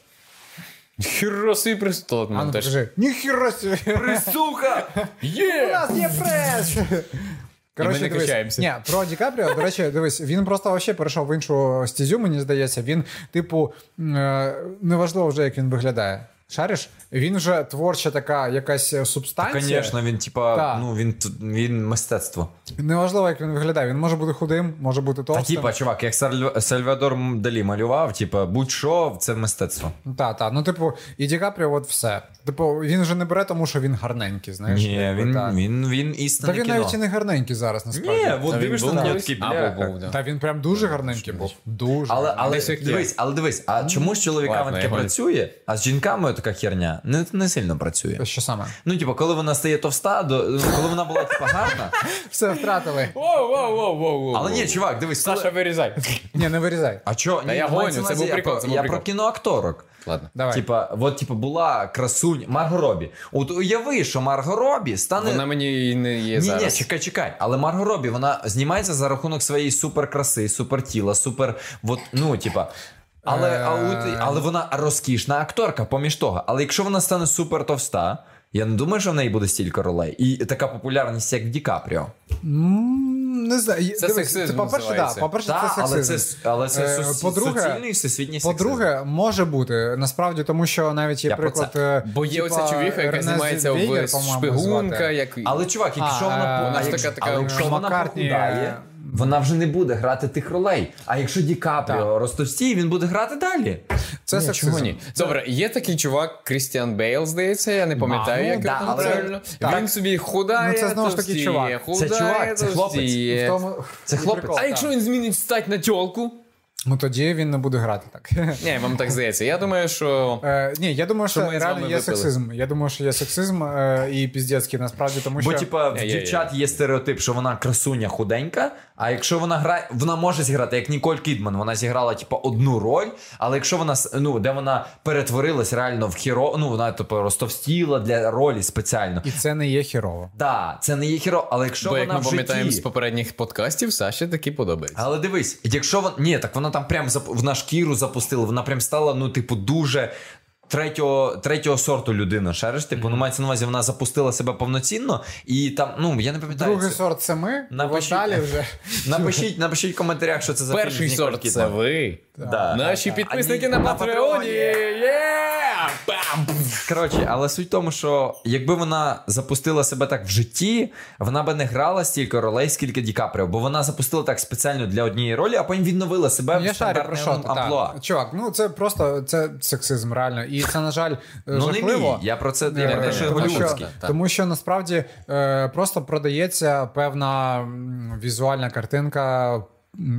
Ніхіра собі присуха. А ну покажи. Ніхіра собі. Присуха! У Є! нас є прес. Коротше, не дивись, ні, про Ді Капріо, до речі, дивись, він просто вообще перейшов в іншу стезю, мені здається. Він, типу, е, неважливо вже, як він виглядає. Шариш? Він вже творча така якась субстанція. Звісно, він типа, Так. ну він він мистецтво. Неважливо, як він виглядає. Він може бути худим, може бути Та типа, чувак, як Сальв- Сальвадор Далі малював, типа, будь-що, це мистецтво. Так, так. Ну, типу, і Ді Капріо, от все. Типу, він вже не бере, тому що він гарненький, знаєш. Ні, якби, він, так. він, він Та він кіно. навіть і не гарненький зараз, насправді. Ні, от він дивишся був на такий, А, був, був, да. Та він прям дуже гарненький був. Дуже. Але, але дивись, але дивись, а чому з чоловіками таке працює, а з жінками така херня не, не сильно працює. Що саме? Ну, типу, коли вона стає товста, до, коли вона була типа гарна. Все втратили. Воу, воу, воу, воу, воу. Але ні, чувак, дивись. Саша, вирізай. Ні, не вирізай. А чо? Та Ні, я гоню, це був прикол, про- Я про кіноакторок. Ладно. Давай. Типа, от, типу, була красунь Марго Робі. От уяви, що Марго Робі стане. Вона мені і не є Ні, зараз. ні, чекай, чекай. Але Марго Робі, вона знімається за рахунок своєї суперкраси, супертіла, супер. Вот, ну, типа. Але, а от- але вона розкішна акторка, поміж того. Але якщо вона стане супер товста, я не думаю, що в неї буде стільки ролей. І така популярність, як в Ді Капріо. Не знаю. Це Дивись, сексизм по-перше, да, по-перше, Та, це але це, але це Е, сус- по-друге- суцільний всесвітній сексизм. По-друге, може бути насправді, тому що навіть є Я про приклад. це. е, Бо є оця чувіха, яка знімається в шпигунка, як Але чувак, якщо А, вона, е, а вона ж якщо, така- така але якщо вона похудає, е, вона вже не буде грати тих ролей. А якщо Ді Капріо розтовстіє, він буде грати далі. Це Ні, сексизм. чого ні? Добре, є такий чувак Крістіан Бейл, здається, я не пам'ятаю, як да, його але- правильно. так. Він собі худає, Ну, це знову ж таки чувак. худає, Це чувак, це хлопець. В тому- Це хлопець. А якщо він змінить стать на тьолку? Ну тоді він не буде грати так. Ні, вам так здається. Я думаю, що. Е, ні, я думаю, що, Що реально є випили. сексизм. Я думаю, що є сексизм е, і піздецький насправді, тому що Бо, типа, в дівчат є стереотип, що вона красуня худенька, а якщо вона грає, вона може зіграти, як Ніколь Кідман, вона зіграла, типа, одну роль, але якщо вона, ну, де вона перетворилась реально в хіро, ну, вона, типу, розтовстіла для ролі спеціально. і це не є хірово. Да, це не є хіро, але якщо Бо як вона ми в пам'ятаємо з попередніх подкастів, Саші таки подобається. Але дивись, якщо вона. Ні, так вона там прям зап- вона шкіру запустила, вона прям стала, ну, типу, дуже. Третього, третього сорту людина, шариш, типу, ну мається на увазі, вона запустила себе повноцінно, і там, ну я не пам'ятаю. Другий це. сорт це ми, Напишіть. далі вже. Напишіть, напишіть в коментарях, що це за Перший фільм сорт це ви. Да. Наші підписники А на Патреоні. Є! Бам! Коротше, але суть в тому, що якби вона запустила себе так в житті, вона би не грала стільки ролей, скільки Ді Капріо, бо вона запустила так спеціально для однієї ролі, а потім відновила себе Я в стандартному амплуа. так. Чувак, ну це просто це сексизм, реально. І це, на жаль, Ну не мій, я про це Е, я про те, тому, що, так. тому що насправді е, просто продається певна візуальна картинка,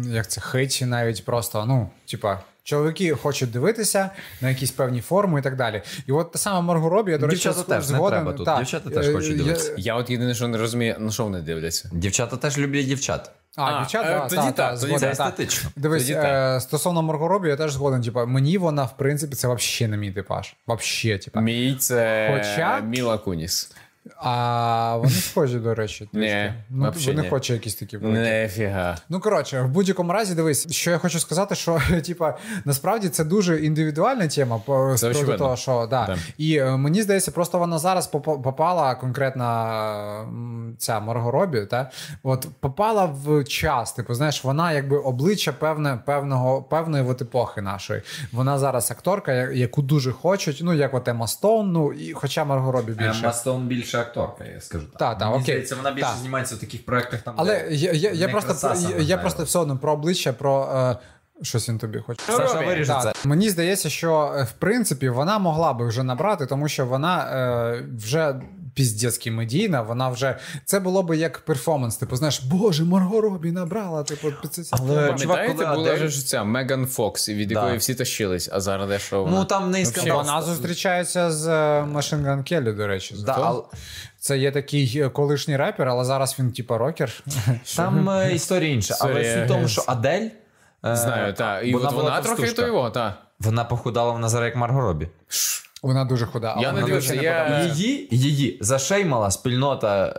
як це хиті, навіть просто, ну, типа. Чоловіки хочуть дивитися на якісь певні форми і так далі. І от та сама Марго Робі, я до речі, Дівчата теж не треба тут. Дівчата теж е, хочуть дивитися. Я от єдине, що не розумію, на що вони дивляться. Дівчата теж люблять дівчат. А, А, дівчат, е, да, тоді та, та, тоді згоден, це та. естетично. Дивись, Тоді е, стосовно Марго Робі, я теж згоден. Типа, мені вона, в принципі, це взагалі не мій типаж. Вообще, типа. Мій це Хоча- Міла Куніс. А вони схожі, до речі. Ні, трішки. ну, вони хочуть якісь такі великі. Нефіга. Ну коротше, в будь-якому разі, дивись, що я хочу сказати, що типа насправді це дуже індивідуальна тема по з приводу того, що да. Так. І е, мені здається, просто вона зараз попа- попала конкретна м, ця Марго Робі, та от попала в час. Типу, знаєш, вона якби обличчя певне певного певної от епохи нашої. Вона зараз акторка, яку дуже хочуть. Ну як от Ема Стоун, ну і хоча Марго Робі більше. Емма Стоун більше акторка, я скажу так. Та, та, Мені окей. здається, вона більше Та. знімається в таких проєктах там. Але де я, я, я не просто краса саме я, я грає. просто все одно про обличчя, про е, щось він тобі хоче. Саша виріже це. Мені здається, що е, в принципі вона могла би вже набрати, тому що вона е, вже. Піздецьки медійна, вона вже це було би як перформанс. Типу, знаєш, боже, Марго Робі набрала. Типу, це, це, Але- Чувак, коли була Адель- ж ця Меган Фокс, від Да. якої всі тащились, а зараз де що вона? Ну там в Вообще. скандал. вона зустрічається з е, Machine Gun до речі. Да, але- Це є такий е, колишній репер, але зараз він типа рокер. Там е, історія інша. Але суть в тому, е, що Адель. е, Знаю, так. І вона от вона трохи то його, так. Вона похудала вона зараз як Марго Робі. Вона дуже худа. але Я не дивився, я-. Її, її зашеймала спільнота.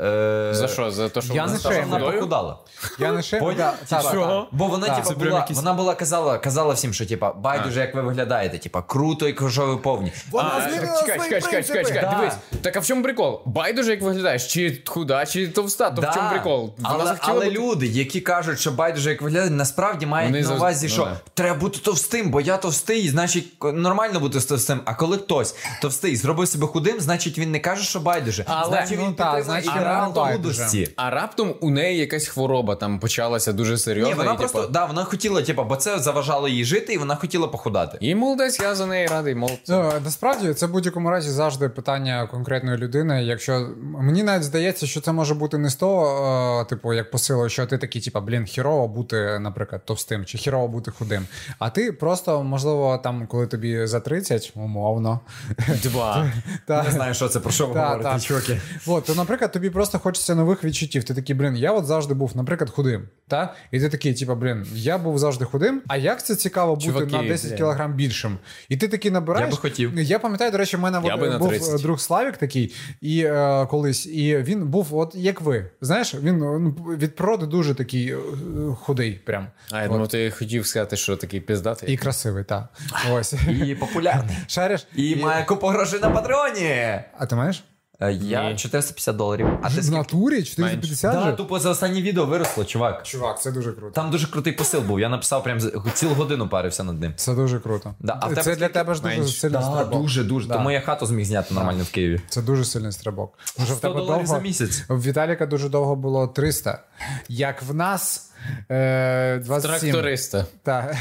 Е... За що? За те, що Я вона не. Вона похудала. Я не та, та, та. Бо вона, Так. типа, була, якийсь- вона була казала, казала всім, що типа, байдуже, як ви виглядаєте, типа, круто і що ви повні. Вона А, змінила чекай, свої чекай, чекай, чекай, чекай, Да. дивись. Так а в чому прикол? Байдуже, як виглядаєш, чи худа, чи товста, то в чому прикол? Вона але, але бути- люди, які кажуть, що байдуже як виглядає, насправді мають на увазі, ну, що треба бути товстим, бо я товстий, значить нормально бути товстим. А коли хтось товстий зробив себе худим, значить він не каже, що байдуже. Але- значить ну, він та, підтримує значить, ідеал йому байдуже. худості. А раптом у неї якась хвороба там почалася дуже серйозно. Ні, вона і, просто типу, да, вона хотіла, типа, бо це заважало їй жити, і вона хотіла похудати. І молодець, я за неї радий, молодець. Ну, насправді це в будь-якому разі завжди питання конкретної людини. Якщо мені навіть здається, що це може бути не з того, е, типу, як посилою, що ти такий, типу, блін, хірово бути, наприклад, товстим, чи хірово бути худим. А ти просто, можливо, там, коли тобі за 30, умовно. Два. та- Не знаю, що це про що ви говорите, чуваки. От, то, наприклад, тобі просто хочеться нових відчуттів. Ти такий, блін, я от завжди був, наприклад, худим. Та? І ти такий, типу, блін, я був завжди худим. А як це цікаво бути Чуваки, на 10 блін. кілограм більшим? І ти такий набираєш. Я би хотів. Я пам'ятаю, до речі, в мене Я от, був друг Славік такий, і е, колись, і він був, от як ви. Знаєш, він ну, від природи дуже такий е, худий, прям. А я думав, ти хотів сказати, що такий пиздатий. І красивий, так. Ось. І популярний. Шариш. І має купу грошей на патреоні. А ти маєш? Е, Я 450 доларів. А ти В скільки? натурі 450 Да, же? тупо за останнє відео виросло, чувак. Чувак, це дуже круто. Там дуже крутий посил був. Я написав прям цілу годину парився над ним. Це дуже круто. Да, а в це тебе для скільки? тебе ж дуже Менше. сильний стрибок. дуже, дуже. Да. Тому я хату зміг зняти нормально в Києві. Це дуже сильний стрибок. Може, в 100 тебе доларів довго... за місяць. В Віталіка дуже довго було 300. Як в нас 27. Тракториста. Так.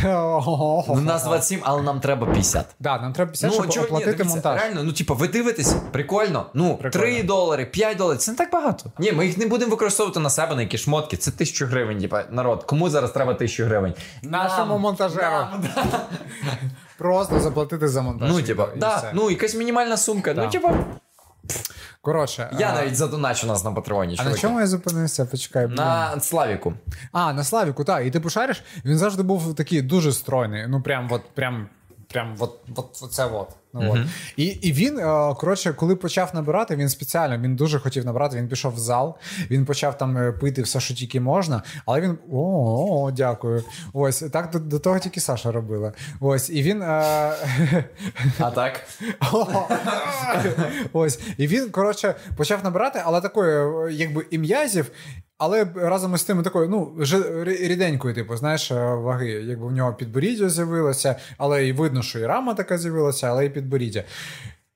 У нас 27, але нам треба 50. Да, нам треба 50, щоб чувак, ні, оплатити дивіться, монтаж. Реально, ну типу, ви дивитесь, прикольно. Ну, Прикольно. 3 долари, 5 доларів, це не так багато. Ні, ми їх не будемо використовувати на себе, на які шмотки. Це тисячу гривень, типа, народ. Кому зараз треба тисячу гривень? Нашому Нам. монтажеру. Нам, да. Просто заплатити за монтаж. Ну, типа, і да, все. ну якась мінімальна сумка. Да. Ну, типа, Коротше. я а, навіть задоначу нас на патреоні. А на чому я зупинився? Почекай. На Славіку. А, на Славіку, так. І ти пошариш, він завжди був такий дуже стройний. Ну, прям от, прям, прям от, от, оце от. Ну, от. І, і він, е, коротше, коли почав набирати, він спеціально він дуже хотів набрати. Він пішов в зал, він почав там е, пити все, що тільки можна. Але він о, о, дякую. Ось так до, до того тільки Саша робила. Ось, і він. Е, А так? Ось. І він, коротше, почав набирати, але такої, якби і м'язів, але разом із тим такою, ну, вже рі- типу, знаєш, е, ваги. Якби в нього підборіддя з'явилося, але і видно, що і рама така з'явилася, але і підборіддя.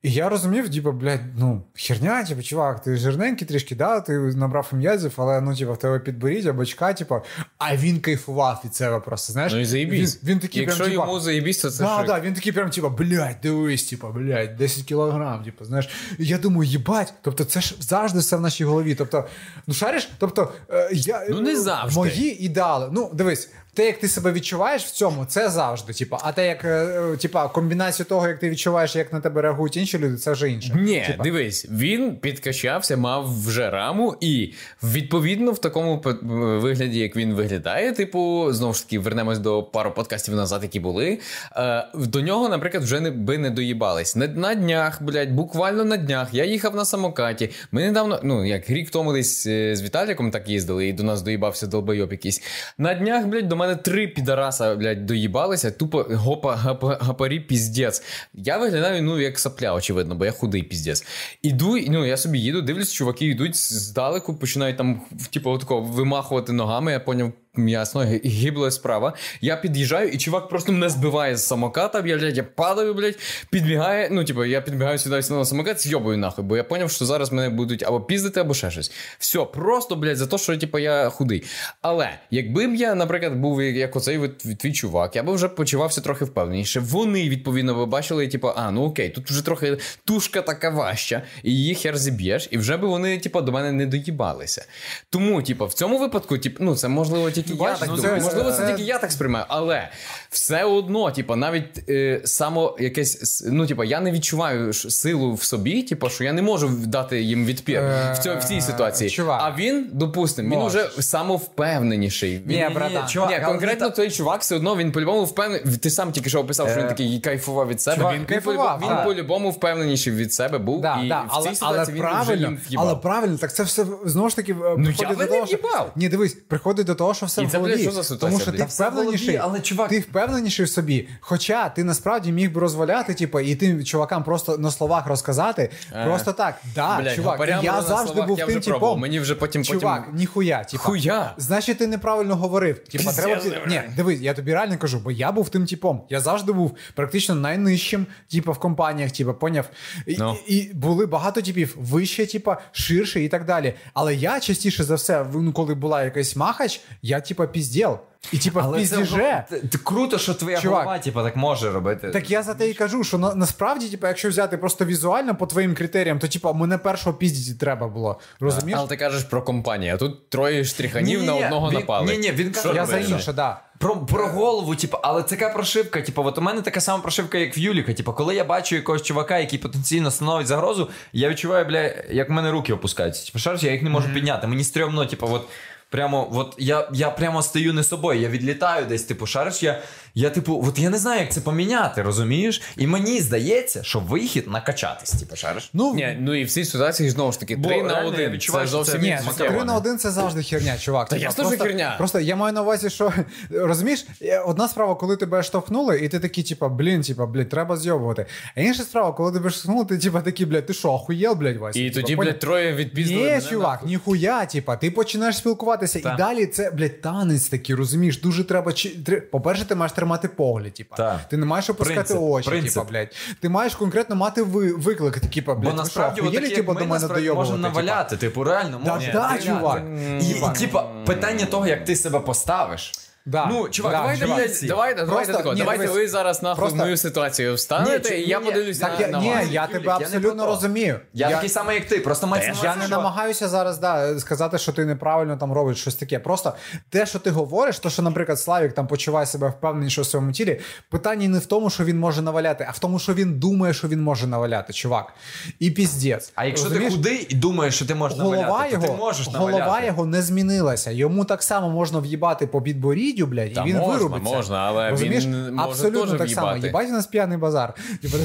І я розумів, типу, блядь, ну, херня, типу, чувак, ти жирненький трішки, да, ти набрав м'язів, але ну, типу, в тебе підборіддя, бочка, типу, а він кайфував від себе просто, знаєш. Ну і заєбісь. Він, він такий Якщо прям, типа, йому заєбісь, то це да, шик. да, він такий прям, типа, блядь, дивись, типа, блядь, 10 кілограм, типу, знаєш. І я думаю, їбать, тобто це ж завжди все в нашій голові. Тобто, ну шариш, тобто, е, я, Ну, не завжди. Мої ідеали. Ну, дивись, те, як ти себе відчуваєш в цьому, це завжди. Типа, а те, як е, е, типа, комбінацію того, як ти відчуваєш, як на тебе реагують інші люди, це вже інше. Ні, Типа, дивись, він підкачався, мав вже раму, і відповідно в такому вигляді, як він виглядає, типу, знову ж таки, вернемось до пару подкастів назад, які були. Е, до нього, наприклад, вже не би не доїбались. На, на днях, блядь, буквально на днях. Я їхав на самокаті. Ми недавно, ну як рік тому десь е, з Віталіком так їздили, і до нас доїбався долбойоб якийсь. На днях, блядь, до мене три підараса, блядь, доїбалися, тупо гопа, гапа, гапарі піздець. Я виглядаю, ну, як сапля, очевидно, бо я худий піздець. Іду, ну, я собі їду, дивлюсь, чуваки йдуть здалеку, починають там, типу, отако вимахувати ногами, я поняв. Гі- гібла справа. Я під'їжджаю, і чувак просто мене збиває з самоката. Я, блядь, я падаю, блядь, підбігає. Ну, типу, я підбігаю сюди на самокат, зйобую нахуй, бо я поняв, що зараз мене будуть або піздити, або ще щось. Все, просто, блядь, за те, що типу, я худий. Але якби б я, наприклад, був як оцей твій чувак, я би вже почувався трохи впевненіше. Вони, відповідно, би бачили, типу, а, ну окей, тут вже трохи тушка така важча, і її хер зіб'єш, і вже би вони, типу, до мене не доїбалися. Тому, типу, в цьому випадку, типу, ну, це можливо тільки я так думаю. Можливо, це це- тільки я так сприймаю, але все одно, типу, навіть е, само якесь, ну, типу, я не відчуваю силу в собі, типу, що я не можу дати їм відпір в, цьо, в цій Е, ситуації. чувак. А він, допустимо, він уже самовпевненіший. Він, Ні, братан. чувак, ні, конкретно той чувак все одно він по-любому впевнений. Ти сам тільки що описав, що він Е, такий кайфував від себе. чувак, він кайфував, він по-любому впевненіший від себе був. Да, і да, в але, цій але ситуації він вже правильно, їм в'їбав. але правильно, так це все знову ж таки е, Ну, я до того, не що... Ні, дивись, приходить до того, що все І в це, голові. що за ситуація, тому що ти впевненіший, але, чувак- ти впевненіший в собі. Хоча ти насправді міг би розваляти, типу, і тим чувакам просто на словах розказати. Просто так. Да, Блядь, чувак, гапарям я завжди був я тим типом. Мені вже потім- Чувак, потім- ніхуя, типа. Хуя? Значить, ти неправильно говорив. Типа, треба ти... Ні, дивись, я тобі реально кажу, бо я був тим типом. Я завжди був практично найнижчим, типа, в компаніях, типа, поняв. І, Ну. і, і були багато типів вище, типа, ширше і так далі. Але я частіше за все, ну, коли була якась махач, я типа піздєл. І типа в це піздіже. Т- круто, що твоя Чувак. голова, типу, так може робити. Так я за те і кажу, що на, насправді, типа, якщо взяти просто візуально по твоїм критеріям, то типа мене першого піздіти треба було. Розумієш? Але ти кажеш про компанію, а тут троє штриханів на Ні-ні-ні, одного він- напали. ні-ні, він каже, я за інше, да. Про, про голову, типу, але це така прошивка. Типу, от у мене така сама прошивка, як в Юліка. Типу, коли я бачу якогось чувака, який потенційно становить загрозу, я відчуваю, бля, як в мене руки опускаються. Типу, шариш, я їх не можу підняти. Мені стрьомно, типу, от. Прямо, от я, я прямо стаю не собою, я відлітаю десь, типу, шариш, я, Я, типу, от я не знаю, як це поміняти, розумієш? І мені здається, що вихід накачатись, типу, шариш. Ну, Ні, ну і в цій ситуації знову ж таки 3 на 1. Це зовсім Ні, 3 на 1 це завжди херня, чувак. Та ясно, що херня. Просто я маю на увазі, що розумієш, одна справа, коли тебе штовхнули, і ти такий, типа, блін, типа, блядь, треба зйобувати. А інша справа, коли тебе штовхнули, ти типа такий, блядь, ти що, охуєл, блядь, Вася? І тоді, блядь, троє відпіздили. Ні, чувак, ніхуя, типа, ти починаєш спілкуватися, і далі це, блядь, танець такий, розумієш, дуже треба. По-перше, ти маєш тримати погляд, типа. Ти не маєш опускати очі, типа, блядь. Ти маєш конкретно мати виклик, типа, блядь, Бо насправді, типу, до мене можна наваляти, типу, реально можна. Да, чувак. І, типа, питання того, як ти себе поставиш. Да. Ну, чувак, да, давайте, чувак. давайте, давайте, давайте, тако, ні, давайте ви зараз нахуй просто... мою ситуацію встанете, ні, і я подивлюся на, на Ні, вас. я тебе абсолютно я розумію. Я, я такий самий, як ти, просто мать Я не намагаюся зараз да, сказати, що ти неправильно там робиш щось таке. Просто те, що ти говориш, то, що, наприклад, Славік там почуває себе впевненіше у своєму тілі, питання не в тому, що він може наваляти, а в тому, що він думає, що він може наваляти, чувак. І піздець. А якщо Розумієш? ти худий і думаєш, що ти можеш наваляти, голова його, то ти можеш наваляти. Голова його не змінилася. Йому так само можна в'їбати по підборіддю, блядь, і він вирубиться. Можна, але Розумієш? він може Абсолютно теж так само. Їбать у нас п'яний базар. Типу,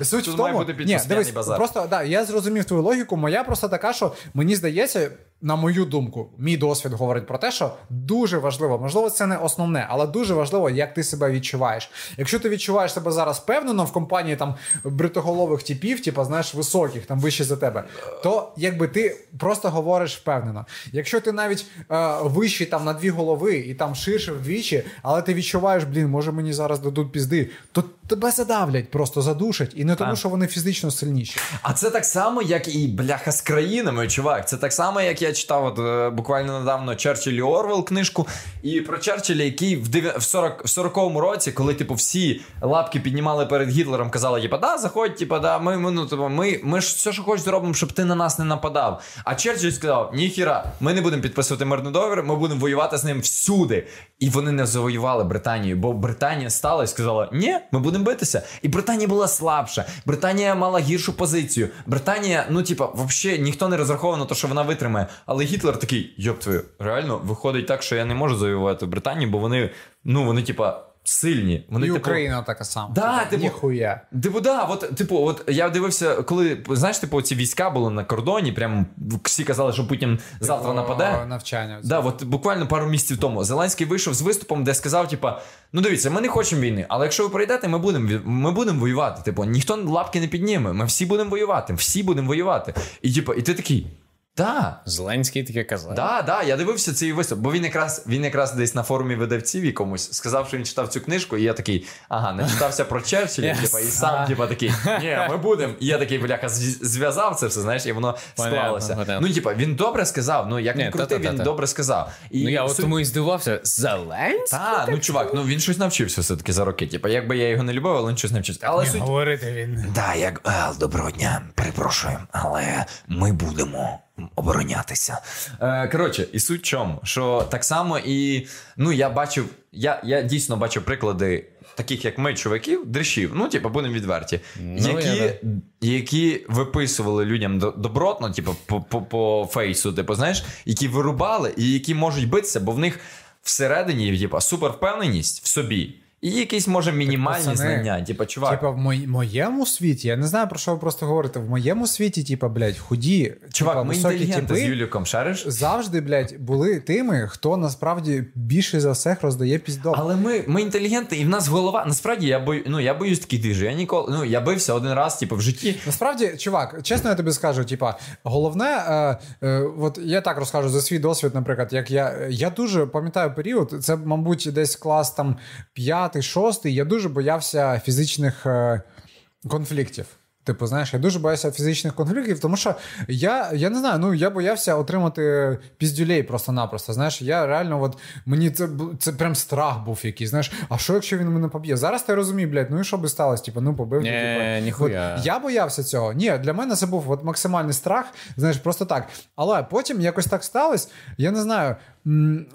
Суть в тому, ні, дивись, просто да, я зрозумів твою логіку. Моя просто така, що мені здається, на мою думку, мій досвід говорить про те, що дуже важливо, можливо, це не основне, але дуже важливо, як ти себе відчуваєш. Якщо ти відчуваєш себе зараз впевнено в компанії там бритоголових типів, типу, знаєш, високих, там вище за тебе, то якби ти просто говориш впевнено. Якщо ти навіть е, вищий там на дві голови і там ширше вдвічі, але ти відчуваєш, блін, може мені зараз дадуть пізди, то тебе задавлять, просто задушать, і не тому, а. що вони фізично сильніші. А це так само, як і бляха з країнами, чувак. Це так само, як я читав от, е, буквально недавно Черчилль і Орвел книжку. І про Черчилля, який в 40, в 40-му році, коли типу всі лапки піднімали перед Гітлером, казали, типу, да, заходь, типу, да, ми ми, ну, типу, ми, ми ж все, що хочеш, зробимо, щоб ти на нас не нападав. А Черчилль сказав: ніхіра, ми не будемо підписувати мирний договір, ми будемо воювати з ним всюди. І вони не завоювали Британію, бо Британія стала і сказала: Ні, ми будемо битися. І Британія була слабша. Британія мала гіршу позицію. Британія, ну типа, взагалі ніхто не розраховував на те, що вона витримає. Але Гітлер такий, йоп твою, реально виходить так, що я не можу завоювати Британію, бо вони, ну вони, типа. Сильні, вони і типу... Україна така сама. Да, типу, Ніхуя. Типу, да, от, типу, от я дивився, коли знаєш, типу, ці війська були на кордоні, прям всі казали, що Путін завтра О, нападе. Навчання. Да, от буквально пару місяців тому Зеленський вийшов з виступом, де сказав: типа, ну дивіться, ми не хочемо війни, але якщо ви прийдете, ми будемо ми будемо воювати. Типу, ніхто лапки не підніме. Ми всі будемо воювати, всі будемо воювати. І типу, і ти такий. Да. Зеленський таке казав. Да, да, я дивився цей виступ, бо він якраз він якраз десь на форумі видавців якомусь сказав, що він читав цю книжку, і я такий, ага, не читався про Черчилля, yes. типа, і сам, типа, такий, ні, ми будемо. І я такий, бляха, зв'язав це все, знаєш, і воно склалося. Понятно. Ну, типа, він добре сказав. Ну, як не крути, він добре сказав. І Ну, я от тому і здивувався. Зеленський? Так, ну чувак, ну він щось навчився все-таки за роки. Типа, якби я його не любив, але він щось навчився. Але суть... говорити він. Да, як доброго дня, перепрошую, але ми будемо оборонятися. Е, Коротше, і суть в чому, що так само і ну я бачив, я я дійсно бачу приклади таких, як ми, чуваків, дрищів, ну, типу, будемо відверті, ну, які я, які виписували людям добротно, типу, по по, по фейсу, типу, знаєш, які вирубали і які можуть битися, бо в них всередині типу, супервпевненість в собі. І якісь, може, мінімальні так, знання. Типа, чувак. Типа, в моєму світі, я не знаю, про що ви просто говорите. В моєму світі, типа, блядь, худі. Чувак, типа, ми інтелігенти з Юліком, шариш? Завжди, блядь, були тими, хто насправді більше за всіх роздає піздок. Але ми ми інтелігенти, і в нас голова. Насправді я бою, ну, я боюсь таких двіжі. Я ніколи. Ну, я бився один раз, типу, в житті. Насправді, чувак, чесно, я тобі скажу, типа, головне, е, е, от я так розкажу за свій досвід, наприклад, як я я дуже пам'ятаю період, це, мабуть, десь клас там 5 п'ятий, шостий, я дуже боявся фізичних е, конфліктів. Типу, знаєш, я дуже боявся фізичних конфліктів, тому що я я не знаю, ну я боявся отримати піздюлей просто-напросто. Знаєш, я реально, от мені це це прям страх був якийсь. Знаєш, а що якщо він мене поб'є? Зараз ти розумію, блядь, ну і що би сталося? Типу, ну побив. Не, типу. От, я боявся цього. Ні, для мене це був от максимальний страх, знаєш, просто так. Але потім якось так сталося. Я не знаю.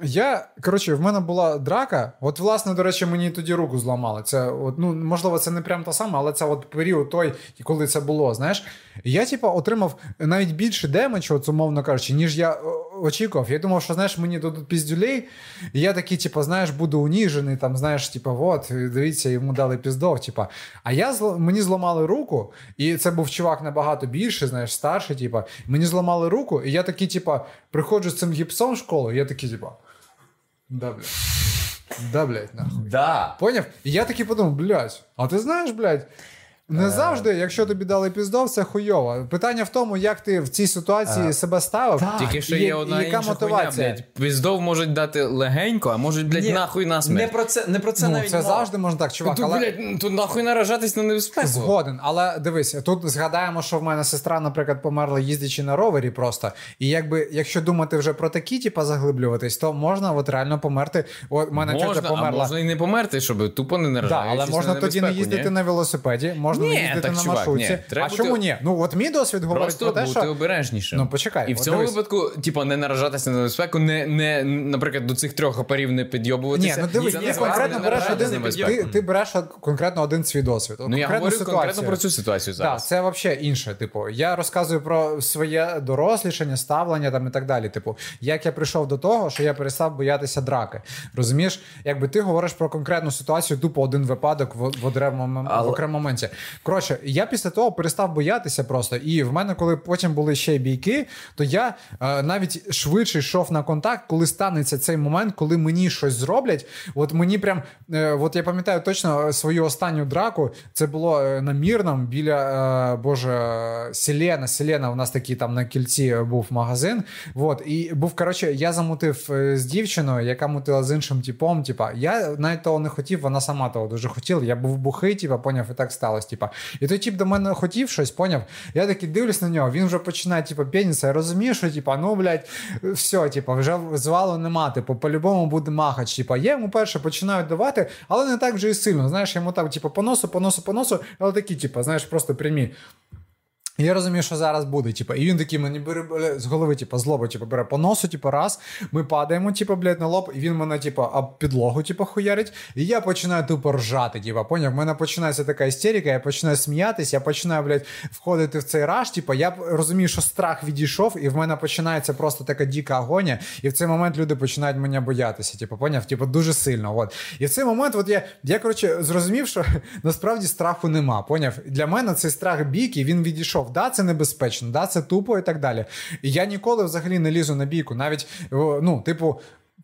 Я коротше, в мене була драка. От, власне, до речі, мені тоді руку зламали. Це от, ну можливо, це не прям та сама, але це от період той, коли це було. Знаєш, я типу, отримав навіть більше демеджу, от, умовно кажучи, ніж я очікував. Я думав, що знаєш, мені дадуть піздюлей, і я такий, типу, знаєш, буду уніжений, там, знаєш, типу, от, дивіться, йому дали піздов. Типу. А я мені зламали руку, і це був чувак набагато більший, знаєш, старший, типу. Мені зламали руку, і я такий, типу, приходжу з цим гіпсом в школу, і я такий, типа, да, блядь. Да, блядь, нахуй. Да. Поняв? І я такий подумав, блядь, а ти знаєш, блядь, не е. завжди, якщо тобі дали піздов, це хуйово. Питання в тому, як ти в цій ситуації. Е. себе ставив. Так. Тільки що є одна яка інша мотивація. Хуйня, блядь. Піздов можуть дати легенько, а можуть, блядь, Ні, нахуй на смерть. Не про це не про це ну, навіть Це мова. завжди можна так, чувак. Тут, але... блядь, тут нахуй наражатись на небезпеку. Згоден, але дивись, тут згадаємо, що в мене сестра, наприклад, померла їздячи на ровері просто. І якби, якщо думати вже про такі, типа, заглиблюватись, то можна от реально померти. От мене можна, померла. А можна і не померти, щоб тупо не наражаючись да, Але можна тоді не їздити на велосипеді, можна не їздити на маршрутці. Треба а бути... чому ні? Ну от мій досвід говорить про те, бути що... обережнішим. Ну почекай. І в цьому дивись. випадку, типу, не наражатися на небезпеку, не, не, наприклад, до цих трьох оперів не підйобуватися. Ні, ну дивись, ні, ти конкретно береш один ти, ти береш конкретно один свій досвід. Ну я говорю ситуацію. конкретно про цю ситуацію зараз. Так, це взагалі інше. Типу, я розказую про своє дорослішання, ставлення там і так далі. Типу, як я прийшов до того, що я перестав боятися драки. Розумієш, якби ти говориш про конкретну ситуацію, тупо один випадок в, в, в окремому моменті. Коротше, я після того перестав боятися просто. І в мене, коли потім були ще бійки, то я е, навіть швидше йшов на контакт, коли станеться цей момент, коли мені щось зроблять. От мені прям, е, от я пам'ятаю точно свою останню драку. Це було е, на Мірном біля е, Боже Селена. Селена, у нас такий там на кільці був магазин. От, і був коротше, я замутив е, з дівчиною, яка мутила з іншим типом. Типа, я навіть того не хотів, вона сама того дуже хотіла. Я був бухий, типа, поняв, і так сталося. Типа. І той тип до мене хотів щось, поняв. Я такий дивлюсь на нього, він вже починає, типа, п'яніться. Я розумію, що типа, ну, блядь, все, типа, вже звалу нема, типу, по-любому буде махач. Типа, я йому перше починаю давати, але не так вже і сильно. Знаєш, йому там, типа, по носу, по носу, по носу, але такі, типа, знаєш, просто прямі. Я розумію, що зараз буде. Типу, і він такий мені бере бля, з голови, типу, злоба, типу, бере по носу, типу, раз. Ми падаємо, типу, блядь, на лоб, і він мене, типу, об підлогу, типу, хуярить. І я починаю тупо ржати. Типу, поняв? В мене починається така істерика, я починаю сміятися, я починаю, блядь, входити в цей раж. Типу, я розумію, що страх відійшов, і в мене починається просто така дика агонія. І в цей момент люди починають мене боятися. Типу, поняв? Типу, дуже сильно. От. І в цей момент, от я, я коротше, зрозумів, що насправді страху нема. Поняв? Для мене цей страх бійки, він відійшов да, це небезпечно, да, це тупо і так далі. І я ніколи взагалі не лізу на бійку. Навіть, ну, типу,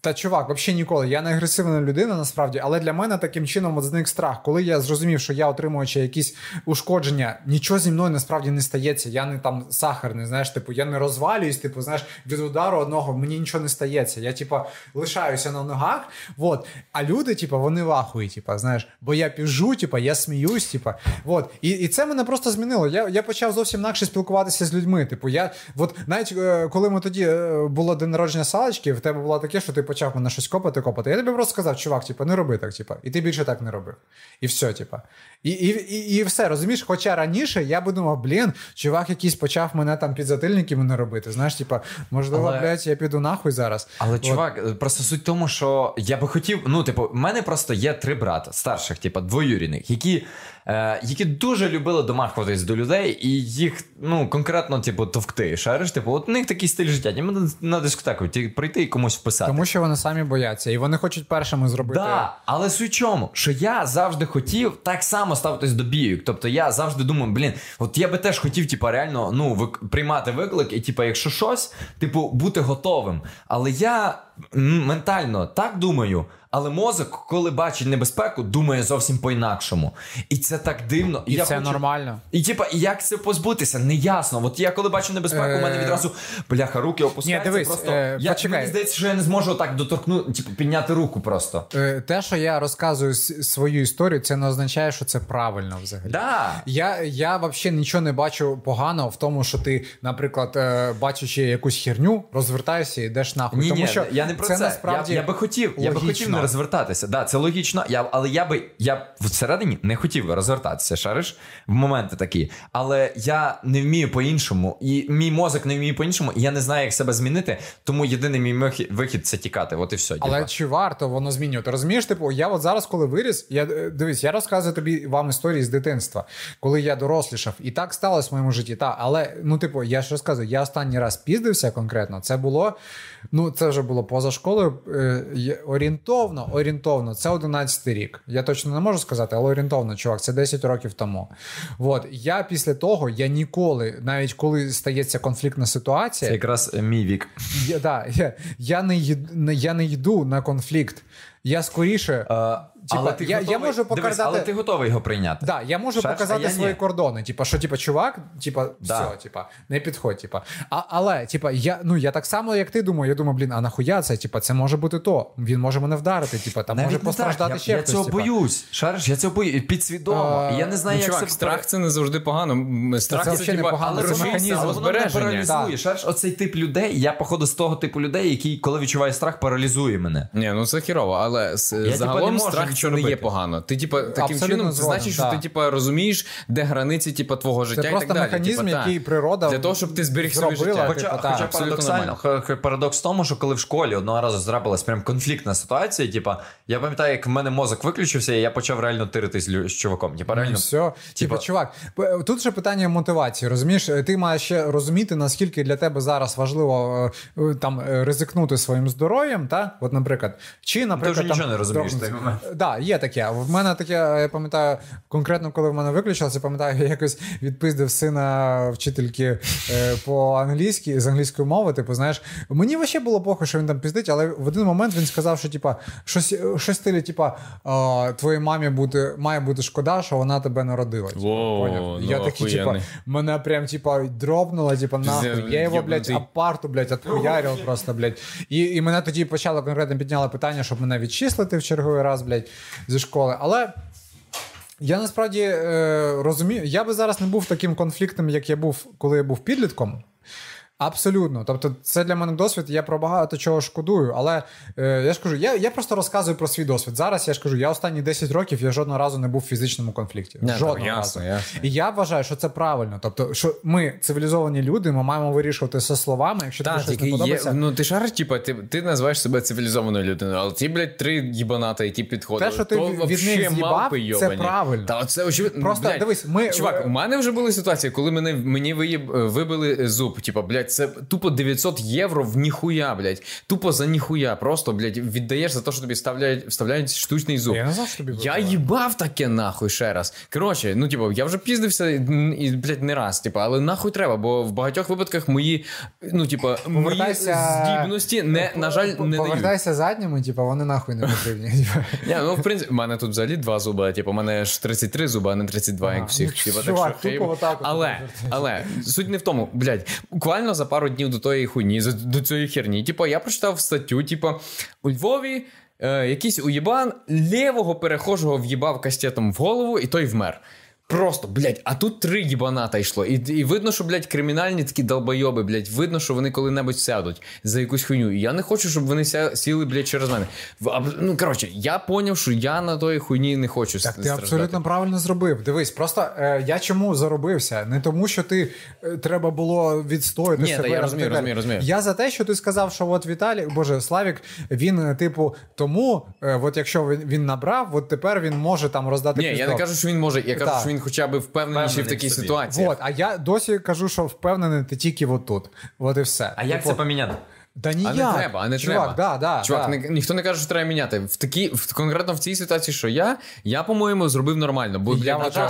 та чувак, взагалі ніколи. Я не агресивна людина, насправді, але для мене таким чином от зник страх. Коли я зрозумів, що я отримуючи якісь ушкодження, нічого зі мною насправді не стається. Я не там сахарний, знаєш, типу, я не розвалююсь, типу, знаєш, від удару одного мені нічого не стається. Я, типу, лишаюся на ногах. Вот. А люди, типу, вони вахують, типу, знаєш, бо я піжу, типу, я сміюсь, типу. Вот. І і це мене просто змінило. Я я почав зовсім інакше спілкуватися з людьми. Типу, я, от навіть е, коли ми тоді е, було день народження салочки, в тебе було таке, що ти почав мене щось копати, копати. Я тобі просто сказав, чувак, типу, не роби так, типу, і ти більше так не робив. І все, типу. І і, і, і все, розумієш, хоча раніше я би думав, блін, чувак якийсь почав мене там під затильники мене робити. Знаєш, типу, можливо, Але... блядь, я піду нахуй зараз. Але, От. чувак, просто суть в тому, що я би хотів, ну, типу, в мене просто є три брата, старших, типу, двоюрідних, які які дуже любили домахуватись до людей, і їх ну, конкретно типу, товкти. Шариш, типу, от у них такий стиль життя. Їм на дискотеку прийти і комусь вписати. Тому що вони самі бояться, і вони хочуть першими зробити. Да, але суть чому? Що я завжди хотів так само ставитись до бійок. Тобто я завжди думаю, блін, от я би теж хотів, типу, реально ну, вик... приймати виклик, і типу, якщо щось, типу, бути готовим. Але я ментально так думаю. Але мозок, коли бачить небезпеку, думає зовсім по-інакшому. І це так дивно. І я це хочу... нормально. І типа, як це позбутися? Неясно. От я коли бачу небезпеку, у мене е, відразу бляха, руки опускаються. Ні, дивись, просто е, я, Мені здається, що я не зможу так доторкнути, типу, підняти руку просто. Е, те, що я розказую свою історію, це не означає, що це правильно взагалі. Да. Я я взагалі нічого не бачу поганого в тому, що ти, наприклад, бачачи якусь херню, розвертаєшся і йдеш нахуй. Ні, тому ні, що я не про це. це. Насправді я, я би хотів, логічно. я би хотів не розвертатися. Да, це логічно. Я, але я би я всередині не хотів би розвертатися, шариш в моменти такі. Але я не вмію по-іншому, і мій мозок не вміє по-іншому, і я не знаю, як себе змінити. Тому єдиний мій вихід це тікати. От і все. Але тіпа. чи варто воно змінювати? Розумієш, типу, я от зараз, коли виріс, я е, дивись, я розказую тобі вам історії з дитинства, коли я дорослішав, і так сталося в моєму житті. Та, але ну, типу, я ж розказую, я останній раз піздився конкретно. Це було. Ну, це вже було поза школою. Е, орієнтовно, орієнтовно, це 11 рік. Я точно не можу сказати, але орієнтовно, чувак, це 10 років тому. От я після того я ніколи, навіть коли стається конфліктна ситуація, це якраз мій вік. Я да, я, я не я не йду на конфлікт. Я скоріше. А... Типа, але ти я, готовий, я можу показати... Дивись, але ти готовий його прийняти. Да, я можу Шаш, показати свої ні. кордони. Типа, що типа, чувак, типа, да. все, типа, не підходь. Типа. А, Але, типа, я ну я так само, як ти думаю, я думаю, блін, а нахуя це? Типа, це може бути то. Він може мене вдарити, типа, там Навіть може постраждати так. ще я, хтось. Я цього типа. боюсь. Шариш, я цього боюсь підсвідомо. А, я не знаю, ну, як чувак, це страх це не завжди погано. Страх це, це, це типа, погано, але це механізм паралізує. Шариш, оцей тип людей. Я походу з того типу людей, який, коли відчуває страх, паралізує мене. Ні, ну це хірово, але загалом страх не є погано. Ти, типа, таким Абсолютно чином це значить, що ти типа розумієш, де границі типа твого життя. Це і так далі. механізм, типа, який природа для того, щоб ти зберіг своє життя. Хоча, типа, хоча парадоксально, парадокс в тому, що коли в школі одного разу зрабилась прям конфліктна ситуація, типа, я пам'ятаю, як в мене мозок виключився, і я почав реально тиритись з чуваком. Типа, реально, все. Типа, чувак, тут же питання мотивації. Розумієш, ти маєш ще розуміти, наскільки для тебе зараз важливо е, там е, ризикнути своїм здоров'ям, та от, наприклад, чи наприклад, ти вже нічого не розумієш. Да, є таке. В мене таке я пам'ятаю, конкретно, коли в мене виключилося, пам'ятаю, я якось відпиздив сина вчительки е, по англійськи з англійської мови. Типу, знаєш, мені вообще було похуй, що він там піздить, але в один момент він сказав, що типа щось щось стилі, типа твоїй мамі бути має бути шкода, що вона тебе народила. Типу, Воу, ну, я такий, типа, мене прям типа дропнуло, типа, нахуй. Я його, блядь, апарту, блядь, отхуярив просто, блядь. І і мене тоді почало конкретно підняло питання, щоб мене відчислити в черговий раз, блядь, зі школи. Але. Я насправді е, розумію, я би зараз не був таким конфліктом, як я був, коли я був підлітком. Абсолютно. Тобто, це для мене досвід, я про багато чого шкодую. Але е, я ж кажу, я я просто розказую про свій досвід. Зараз я ж кажу, я останні 10 років я жодного разу не був в фізичному конфлікті. Не, жодного так, ясно, разу. Ясно. І я вважаю, що це правильно. Тобто, що ми цивілізовані люди, ми маємо вирішувати все словами. Якщо тобі щось не подобається... Є, ну ти шариш, типа, ти ти називаєш себе цивілізованою людиною, але ті, блядь, три їбаната, які підходили. Те, що ти то від них з'їбав, це правильно. Та це очевидно. Просто блядь, дивись, ми чувак, у мене вже були ситуації, коли мене мені вибили зуб. Типа, блядь, це тупо 900 євро в ніхуя, блядь. Тупо за ніхуя. Просто, блядь, віддаєш за те, що тобі вставляють вставляють штучний зуб. Я не знав, що тобі Я їбав таке нахуй ще раз. Коротше, ну типу, я вже піздився і, блядь, не раз, типу, але нахуй треба, бо в багатьох випадках мої, ну, типу, мої здібності не, на жаль, не Повертайся задніми, типу, вони нахуй не потрібні. Я, ну, в принципі, в мене тут взагалі два зуба, типу, у мене ж 33 зуба, а не 32, як всіх. Типу, так що, але, але, суть не в тому, блядь, буквально за пару днів до тої хуйні, до цієї херні. Типа, я прочитав статтю, типа, у Львові е, якийсь уєбан лівого перехожого в'їбав кастетом в голову, і той вмер. Просто, блядь, а тут три їбаната йшло. І і видно, що, блядь, кримінальні такі долбойоби, блядь, видно, що вони коли-небудь сядуть за якусь хуйню. І я не хочу, щоб вони ся, сіли, блядь, через мене. Ну, коротше, я поняв, що я на тої хуйні не хочу. Так, ти абсолютно правильно зробив. Дивись, просто е, я чому заробився? Не тому, що ти е, треба було відстояти Ні, себе. Та я розумію, розумію, розумію. Я за те, що ти сказав, що от Віталій, боже, Славік, він, е, типу, тому, е, от якщо він, він набрав, от тепер він може там роздати. Ні, я не кажу, що він може. Я кажу, так. що він хоча б впевненіший в такій ситуації. От, а я досі кажу, що впевнений ти тільки отут. От і все. А як типу, це поміняти? Да ніяк. А не треба, а не Чувак, треба. Да, да, Чувак, да. Ні, ніхто не каже, що треба міняти. В такі, в, конкретно в цій ситуації, що я, я, по-моєму, зробив нормально. Бо я вважаю,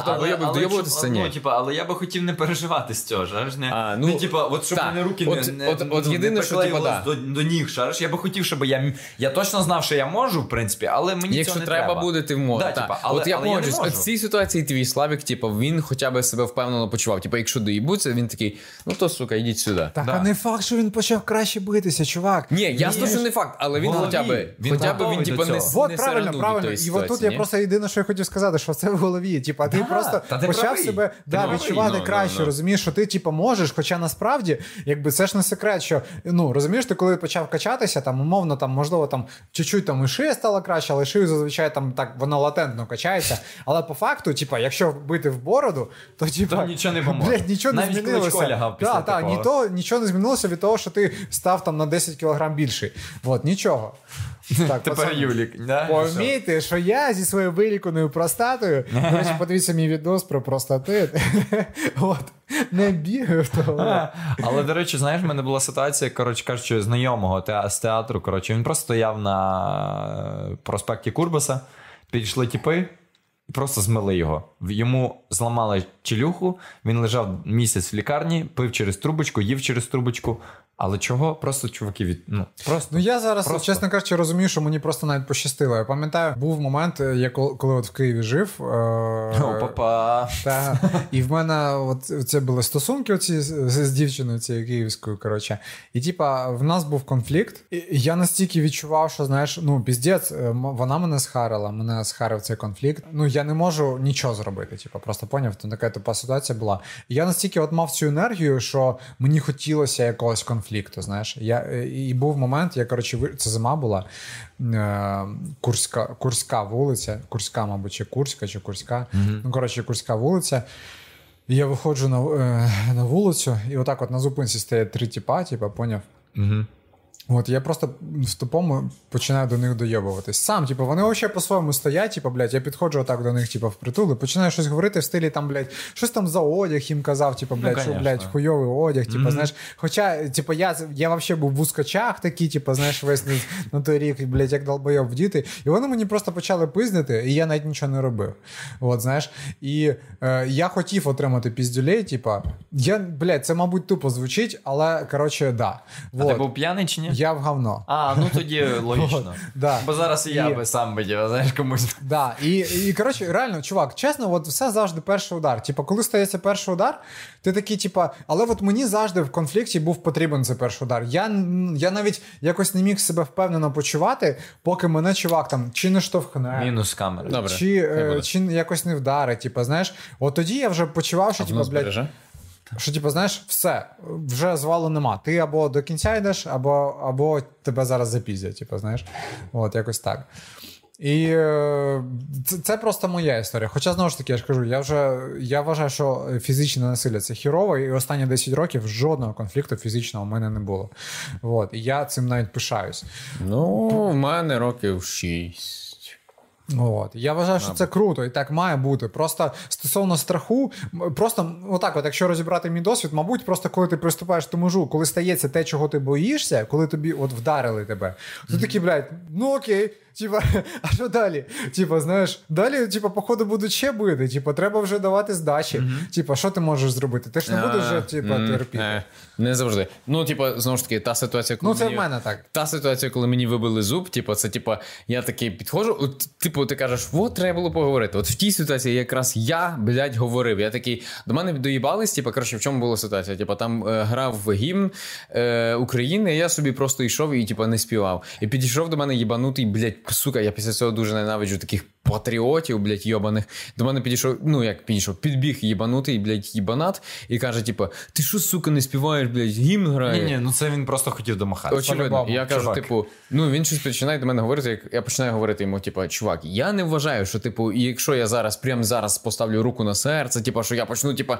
вдоюватися Ну, типа, але я би хотів не переживати з цього, ж не. А, ну, ну, типа, от щоб мене руки от, не, не, от, от, ну, єдине, не що, типа, да. до, до ніг, шариш. Я би хотів, щоб я. Я точно знав, що я можу, в принципі, але мені Якщо цього не треба буде, ти можеш. Да, типа, але, от я погоджуюсь, в цій ситуації твій Славік, типу, він хоча б себе впевнено почував. Типу, якщо доїбуться, він такий, ну то сука, йдіть сюди. Так, а не факт, що він почав краще битися. Змінився, чувак. Ні, ясно, що не факт, але він хоча б він, хоча б він типу, не От правильно, правильно. І от тут я просто єдине, що я хотів сказати, що це в голові. Типа, ти просто почав себе відчувати краще, розумієш, що ти, типу, можеш, хоча насправді, якби це ж не секрет, що ну розумієш, ти коли почав качатися, там умовно, там можливо там чуть-чуть там і шия стала краще, але шию зазвичай там так воно латентно качається. Але по факту, типа, якщо бити в бороду, то типа нічого не поможе. Блядь, нічого не Навіть змінилося. лягав після Так, так, ні то, нічого не змінилося від того, що ти став там на 10 кілограм більший. От, нічого. Так, Тепер Юлік. Да? Помійте, що я зі своєю виліканою простатою. До речі, подивіться мій відос про простатит. От, Не бігаю в того. Але, до речі, знаєш, в мене була ситуація, коротше кажучи, знайомого з театру. Коротше, він просто стояв на проспекті Курбаса, підійшли тіпи. І просто змили його. Йому зламали челюху, він лежав місяць в лікарні, пив через трубочку, їв через трубочку. Але чого? Просто чуваки від ну просто ну я зараз, просто. чесно кажучи, розумію, що мені просто навіть пощастило. Я пам'ятаю, був момент, е, я коли от в Києві жив. Е- О, папа. Та, І в мене от це були стосунки оці з, з дівчиною цією київською. Коротше, і типа в нас був конфлікт. І Я настільки відчував, що знаєш, ну піздець, е, вона мене схарила, мене схарив цей конфлікт. Ну я не можу нічого зробити. Типа, просто поняв, то така тупа ситуація була. І я настільки от мав цю енергію, що мені хотілося якогось конфлікту конфлікту. Знаєш, я е, і був момент, я коротше, це зима була е, Курська Курська вулиця, Курська, мабуть, чи Курська, чи Курська. Mm-hmm. Ну, коротше, Курська вулиця. І я виходжу на е, на вулицю, і отак от на зупинці стоять три тіпа, типа, поняв. Mm-hmm. От я просто в тупому починаю до них дойобуватись. Сам, типу, вони взагалі по-своєму стоять, типу, блядь, я підходжу отак до них, типу, впритул, і починаю щось говорити в стилі там, блядь, щось там за одяг їм казав, типу, блядь, ну, що, блядь, хуйовий одяг, типу, mm-hmm. знаєш. Хоча, типу, я я взагалі був в ускачах такий, типу, знаєш, весь на той рік, блядь, як долбойов в діти. І вони мені просто почали пизнити, і я навіть нічого не робив. От, знаєш. І е, я хотів отримати піздюлей, типу, я, блядь, це, мабуть, тупо звучить, але, коротше, да. А вот. ти був п'яний чи ні? Я в говно. А, ну тоді логічно. да. Бо зараз і я би сам би знаєш, комусь. Да. І, і коротше, реально, чувак, чесно, от все завжди перший удар. Типа, коли стається перший удар, ти такий, типа, але от мені завжди в конфлікті був потрібен цей перший удар. Я я навіть якось не міг себе впевнено почувати, поки мене чувак там чи не штовхне, мінус камери. Добре. Чи, е, чи якось не вдарить. Типа, знаєш, от тоді я вже почував, що типа, блядь, що, типу, знаєш, все, вже звалу нема. Ти або до кінця йдеш, або або тебе зараз запіздять, типу, знаєш. От, якось так. І е, це, це просто моя історія. Хоча, знову ж таки, я ж кажу, я вже я вважаю, що фізичне насилля це хірово, і останні 10 років жодного конфлікту фізичного в мене не було. От, І я цим навіть пишаюсь. Ну, в мене років 6. От я вважаю, що це круто, і так має бути. Просто стосовно страху, просто отак, от якщо розібрати мій досвід, мабуть, просто коли ти приступаєш до межу, коли стається те, чого ти боїшся, коли тобі от вдарили тебе, то mm-hmm. такий, блядь, ну окей. Типа, а що далі? Типа, знаєш, далі, типа, походу, будуть ще бити. Типа, треба вже давати здачі. Mm-hmm. Типа, що ти можеш зробити? Ти ж не будеш вже типа, терпіти. Е, не завжди. Ну, типа, знову ж таки, та ситуація, коли. Ну, це мені, в мене так. Та ситуація, коли мені вибили зуб, типа, це типа, я такий підходжу, от, типу, ти кажеш, от треба було поговорити. От в тій ситуації якраз я, блядь, говорив. Я такий, до мене доїбались, типа, коротше, в чому була ситуація? Типа, там е, грав гімн е, України, я собі просто йшов і типа не співав. І підійшов до мене їбанутий, блядь, сука, я після цього дуже ненавиджу таких патріотів, блядь, йобаних. До мене підійшов, ну як підійшов, підбіг їбанутий, блядь, їбанат, і каже: типу, ти що, сука, не співаєш, блядь, гімн грає? Ні, ні, ну це він просто хотів домахатися. Очевидно. Я кажу, типу, ну він щось починає до мене говорити, як я починаю говорити йому, типу, чувак, я не вважаю, що, типу, якщо я зараз, прямо зараз поставлю руку на серце, типу, що я почну, типу,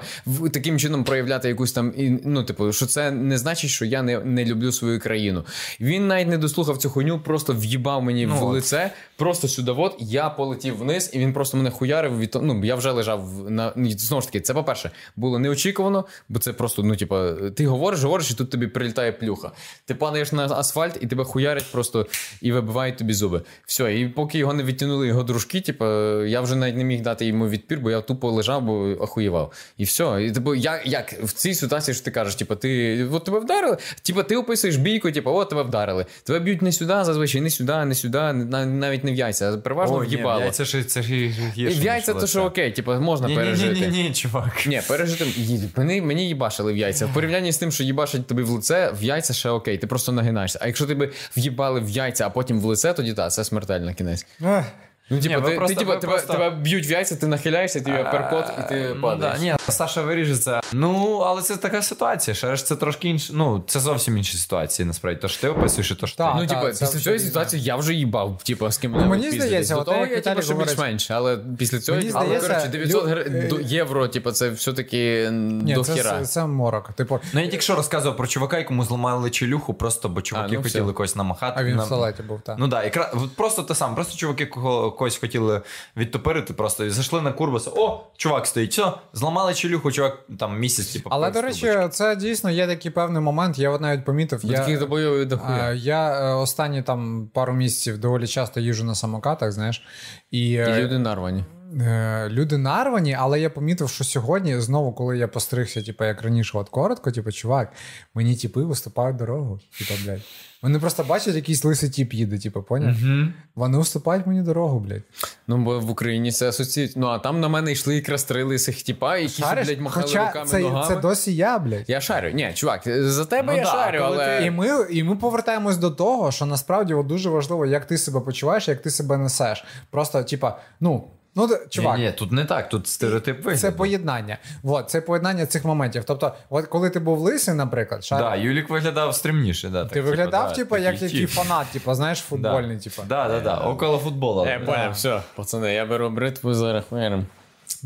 таким чином проявляти якусь там, і ну, типу, що це не значить, що я не не люблю свою країну. Він навіть не дослухав цю хуйню, просто в'їбав мені ну, в лице, просто сюди, от, я полетів вниз, і він просто мене хуярив. Від ну я вже лежав на знову ж таки. Це по-перше, було неочікувано, бо це просто, ну типа, ти говориш, говориш, і тут тобі прилітає плюха. Ти падаєш на асфальт, і тебе хуярять просто і вибивають тобі зуби. Все, і поки його не відтягнули його дружки, типу, я вже навіть не міг дати йому відпір, бо я тупо лежав, бо охуєвав. І все. І типу, я як в цій ситуації що ти кажеш, типу, ти от тебе вдарили, типу, ти описуєш бійку, типу, от тебе вдарили. Тебе б'ють не сюди, зазвичай не сюди, не сюди, навіть не в яйця. а Переважно в'їбало. яйця ж це ж гірше. Яйця то що окей, типу, можна пережити. Ні, ні, ні, чувак. Ні, пережити. Мені, мені їбашили в яйця. В порівнянні з тим, що їбашать тобі в лице, в яйця ще окей, ти просто нагинаєшся. А якщо тебе в'їбали в яйця, а потім в лице, тоді так, це смертельна кінець. Ну, типу, ви ти, просто- ти, типу, ви тебе, просто- тебе б'ють в яйця, ти нахиляєшся, тобі перкот, і ти Ну, падаєш. да, ні, Саша виріжеться. Ну, але це така ситуація. Ще ж це трошки інше. Ну, це зовсім інші ситуації, насправді. То ж ти описуєш, і то ж ти. Ну, це після цієї ситуації я вже їбав, типу, з ким Ну, мені здається, до того я типу, що більш-менш, але після цього, Мені але, коротше, 900 лю- гр... е, євро, типу, це все-таки до хіра. це, морок. Типу, Ну, я тільки що розказував про чувака, якому зламали челюху, просто бо чуваки ну, хотіли когось намахати. а він в туалеті був, так. Ну так, просто те саме. Просто чуваки кого, когось хотіли відтопирити, просто і зайшли на курбас. О, чувак стоїть, все, зламали челюху, чувак там місяць, типу. Але, до речі, це дійсно є такий певний момент. Я от навіть помітив. Бо Я, таких добойових дохуя. я е, останні там пару місяців доволі часто їжджу на самокатах, знаєш. І, І е, люди нарвані. Е, люди нарвані, але я помітив, що сьогодні, знову, коли я постригся, типу, як раніше, от коротко, типу, чувак, мені типи виступають дорогу. Типу, блядь. Вони просто бачать, якийсь лисий тіп їде, типу, поняв? Угу. Вони уступають мені дорогу, блядь. Ну, бо в Україні це асоціюють. Ну, а там на мене йшли якраз три лисих тіпа, які, Шариш? блядь, махали Хоча руками це, ногами. це досі я, блядь. Я шарю. Ні, чувак, за тебе Ну я да, шарю, але. І ми, і ми повертаємось до того, що насправді от дуже важливо, як ти себе почуваєш, як ти себе несеш. Просто, типа, ну, ну, чувак. Ні, ні, тут не так, тут стереотип вигляду. Це поєднання. Вот, це поєднання цих моментів. Тобто, от коли ти був лисий, наприклад, шар... Да, Юлік виглядав стрімніше. Да, так, ти виглядав, типу, як такий який фанат, типу, знаєш, футбольний, Да. типу. Да, да, да, около футболу. Е, понял, все, пацани, я беру бритву зараз хуярим.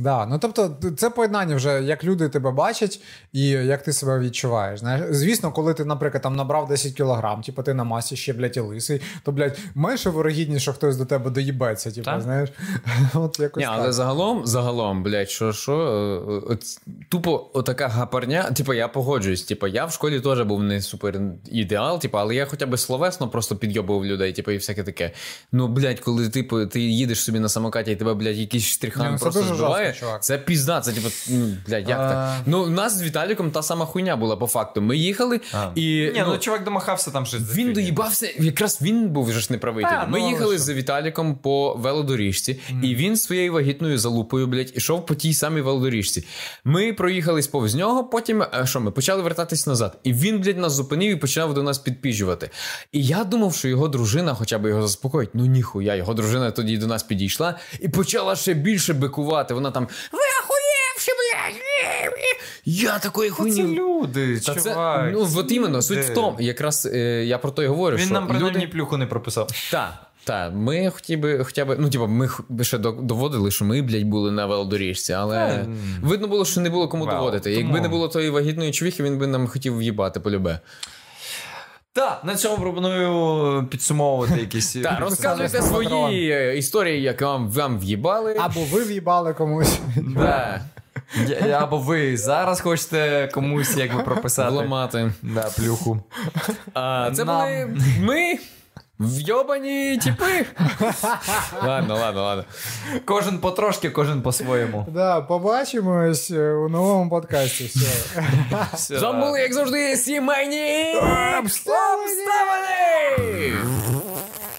Да, ну тобто, це поєднання вже, як люди тебе бачать і як ти себе відчуваєш. Знаєш, звісно, коли ти, наприклад, там набрав 10 кілограм, типу ти на масі ще, блядь, і лисий, то, блядь, менше вирогідність, що хтось до тебе доїбеться, типу, Так. знаєш. От якось Ні, але загалом, загалом, блядь, що, що, е, от, тупо отака гапарня, типу, я погоджуюсь. Типу, я в школі теж був не супер ідеал, типу, але я хоча б словесно просто підйобував людей, типу, і всяке таке. Ну, блядь, коли типу, ти їдеш собі на самокаті, і тебе, блядь, якийсь Ні, штрихан ну, просто збиває. Жорстко, чувак. Це пізда, це типу, ну, блядь, як А. так? Ну, у нас з Віталіком та сама хуйня була по факту. Ми їхали А. і. Ні, ну чувак домахався там щось. Він доїбався, якраз він був вже ж неправий. Та, тоді. Ми ну, їхали що? з Віталіком по велодоріжці, і він своєю вагітною залупою, блядь, ішов по тій самій велодоріжці. Ми проїхались повз нього, потім е, що ми почали вертатись назад. І він, блядь, нас зупинив і почав до нас підпіжувати. І я думав, що його дружина хоча б його заспокоїть. Ну ніхуя, його дружина тоді до нас підійшла і почала ще більше бикувати. Вона там. Ви охуєвші, блядь! Я такої Це люди, Та це, ну, от іменно, суть в тому, якраз е, я про то й говорю, Він що нам принаймні люди... плюху не прописав. Так, так, ми хотів би, хоча б, ну, типу, ми ще доводили, що ми, блядь, були на велодоріжці, але Та, видно було, що не було кому Вау, доводити. тому- Якби не було тої вагітної човіхи, він би нам хотів в'їбати полюбе. Так, на цьому пропоную підсумовувати якісь. Так, розказуйте свої е, історії, як вам, вам в'їбали. Або ви в'їбали комусь. Да, Або ви зараз хочете комусь якби прописати. Ламати. Да, плюху. А, це Нам. були ми. Вйобані тіпи. ладно, ладно, ладно. Кожен потрошки, кожен по-своєму. Да, побачимось е, у новому подкасті. Все. З вами були, як завжди, сімейні обставини!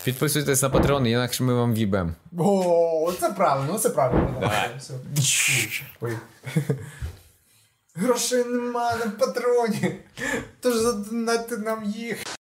Підписуйтесь на Patreon, інакше ми вам в'їбем. О, це правильно, це правильно. Все. Ой. Грошей нема на патроні. Тож задонати нам їх.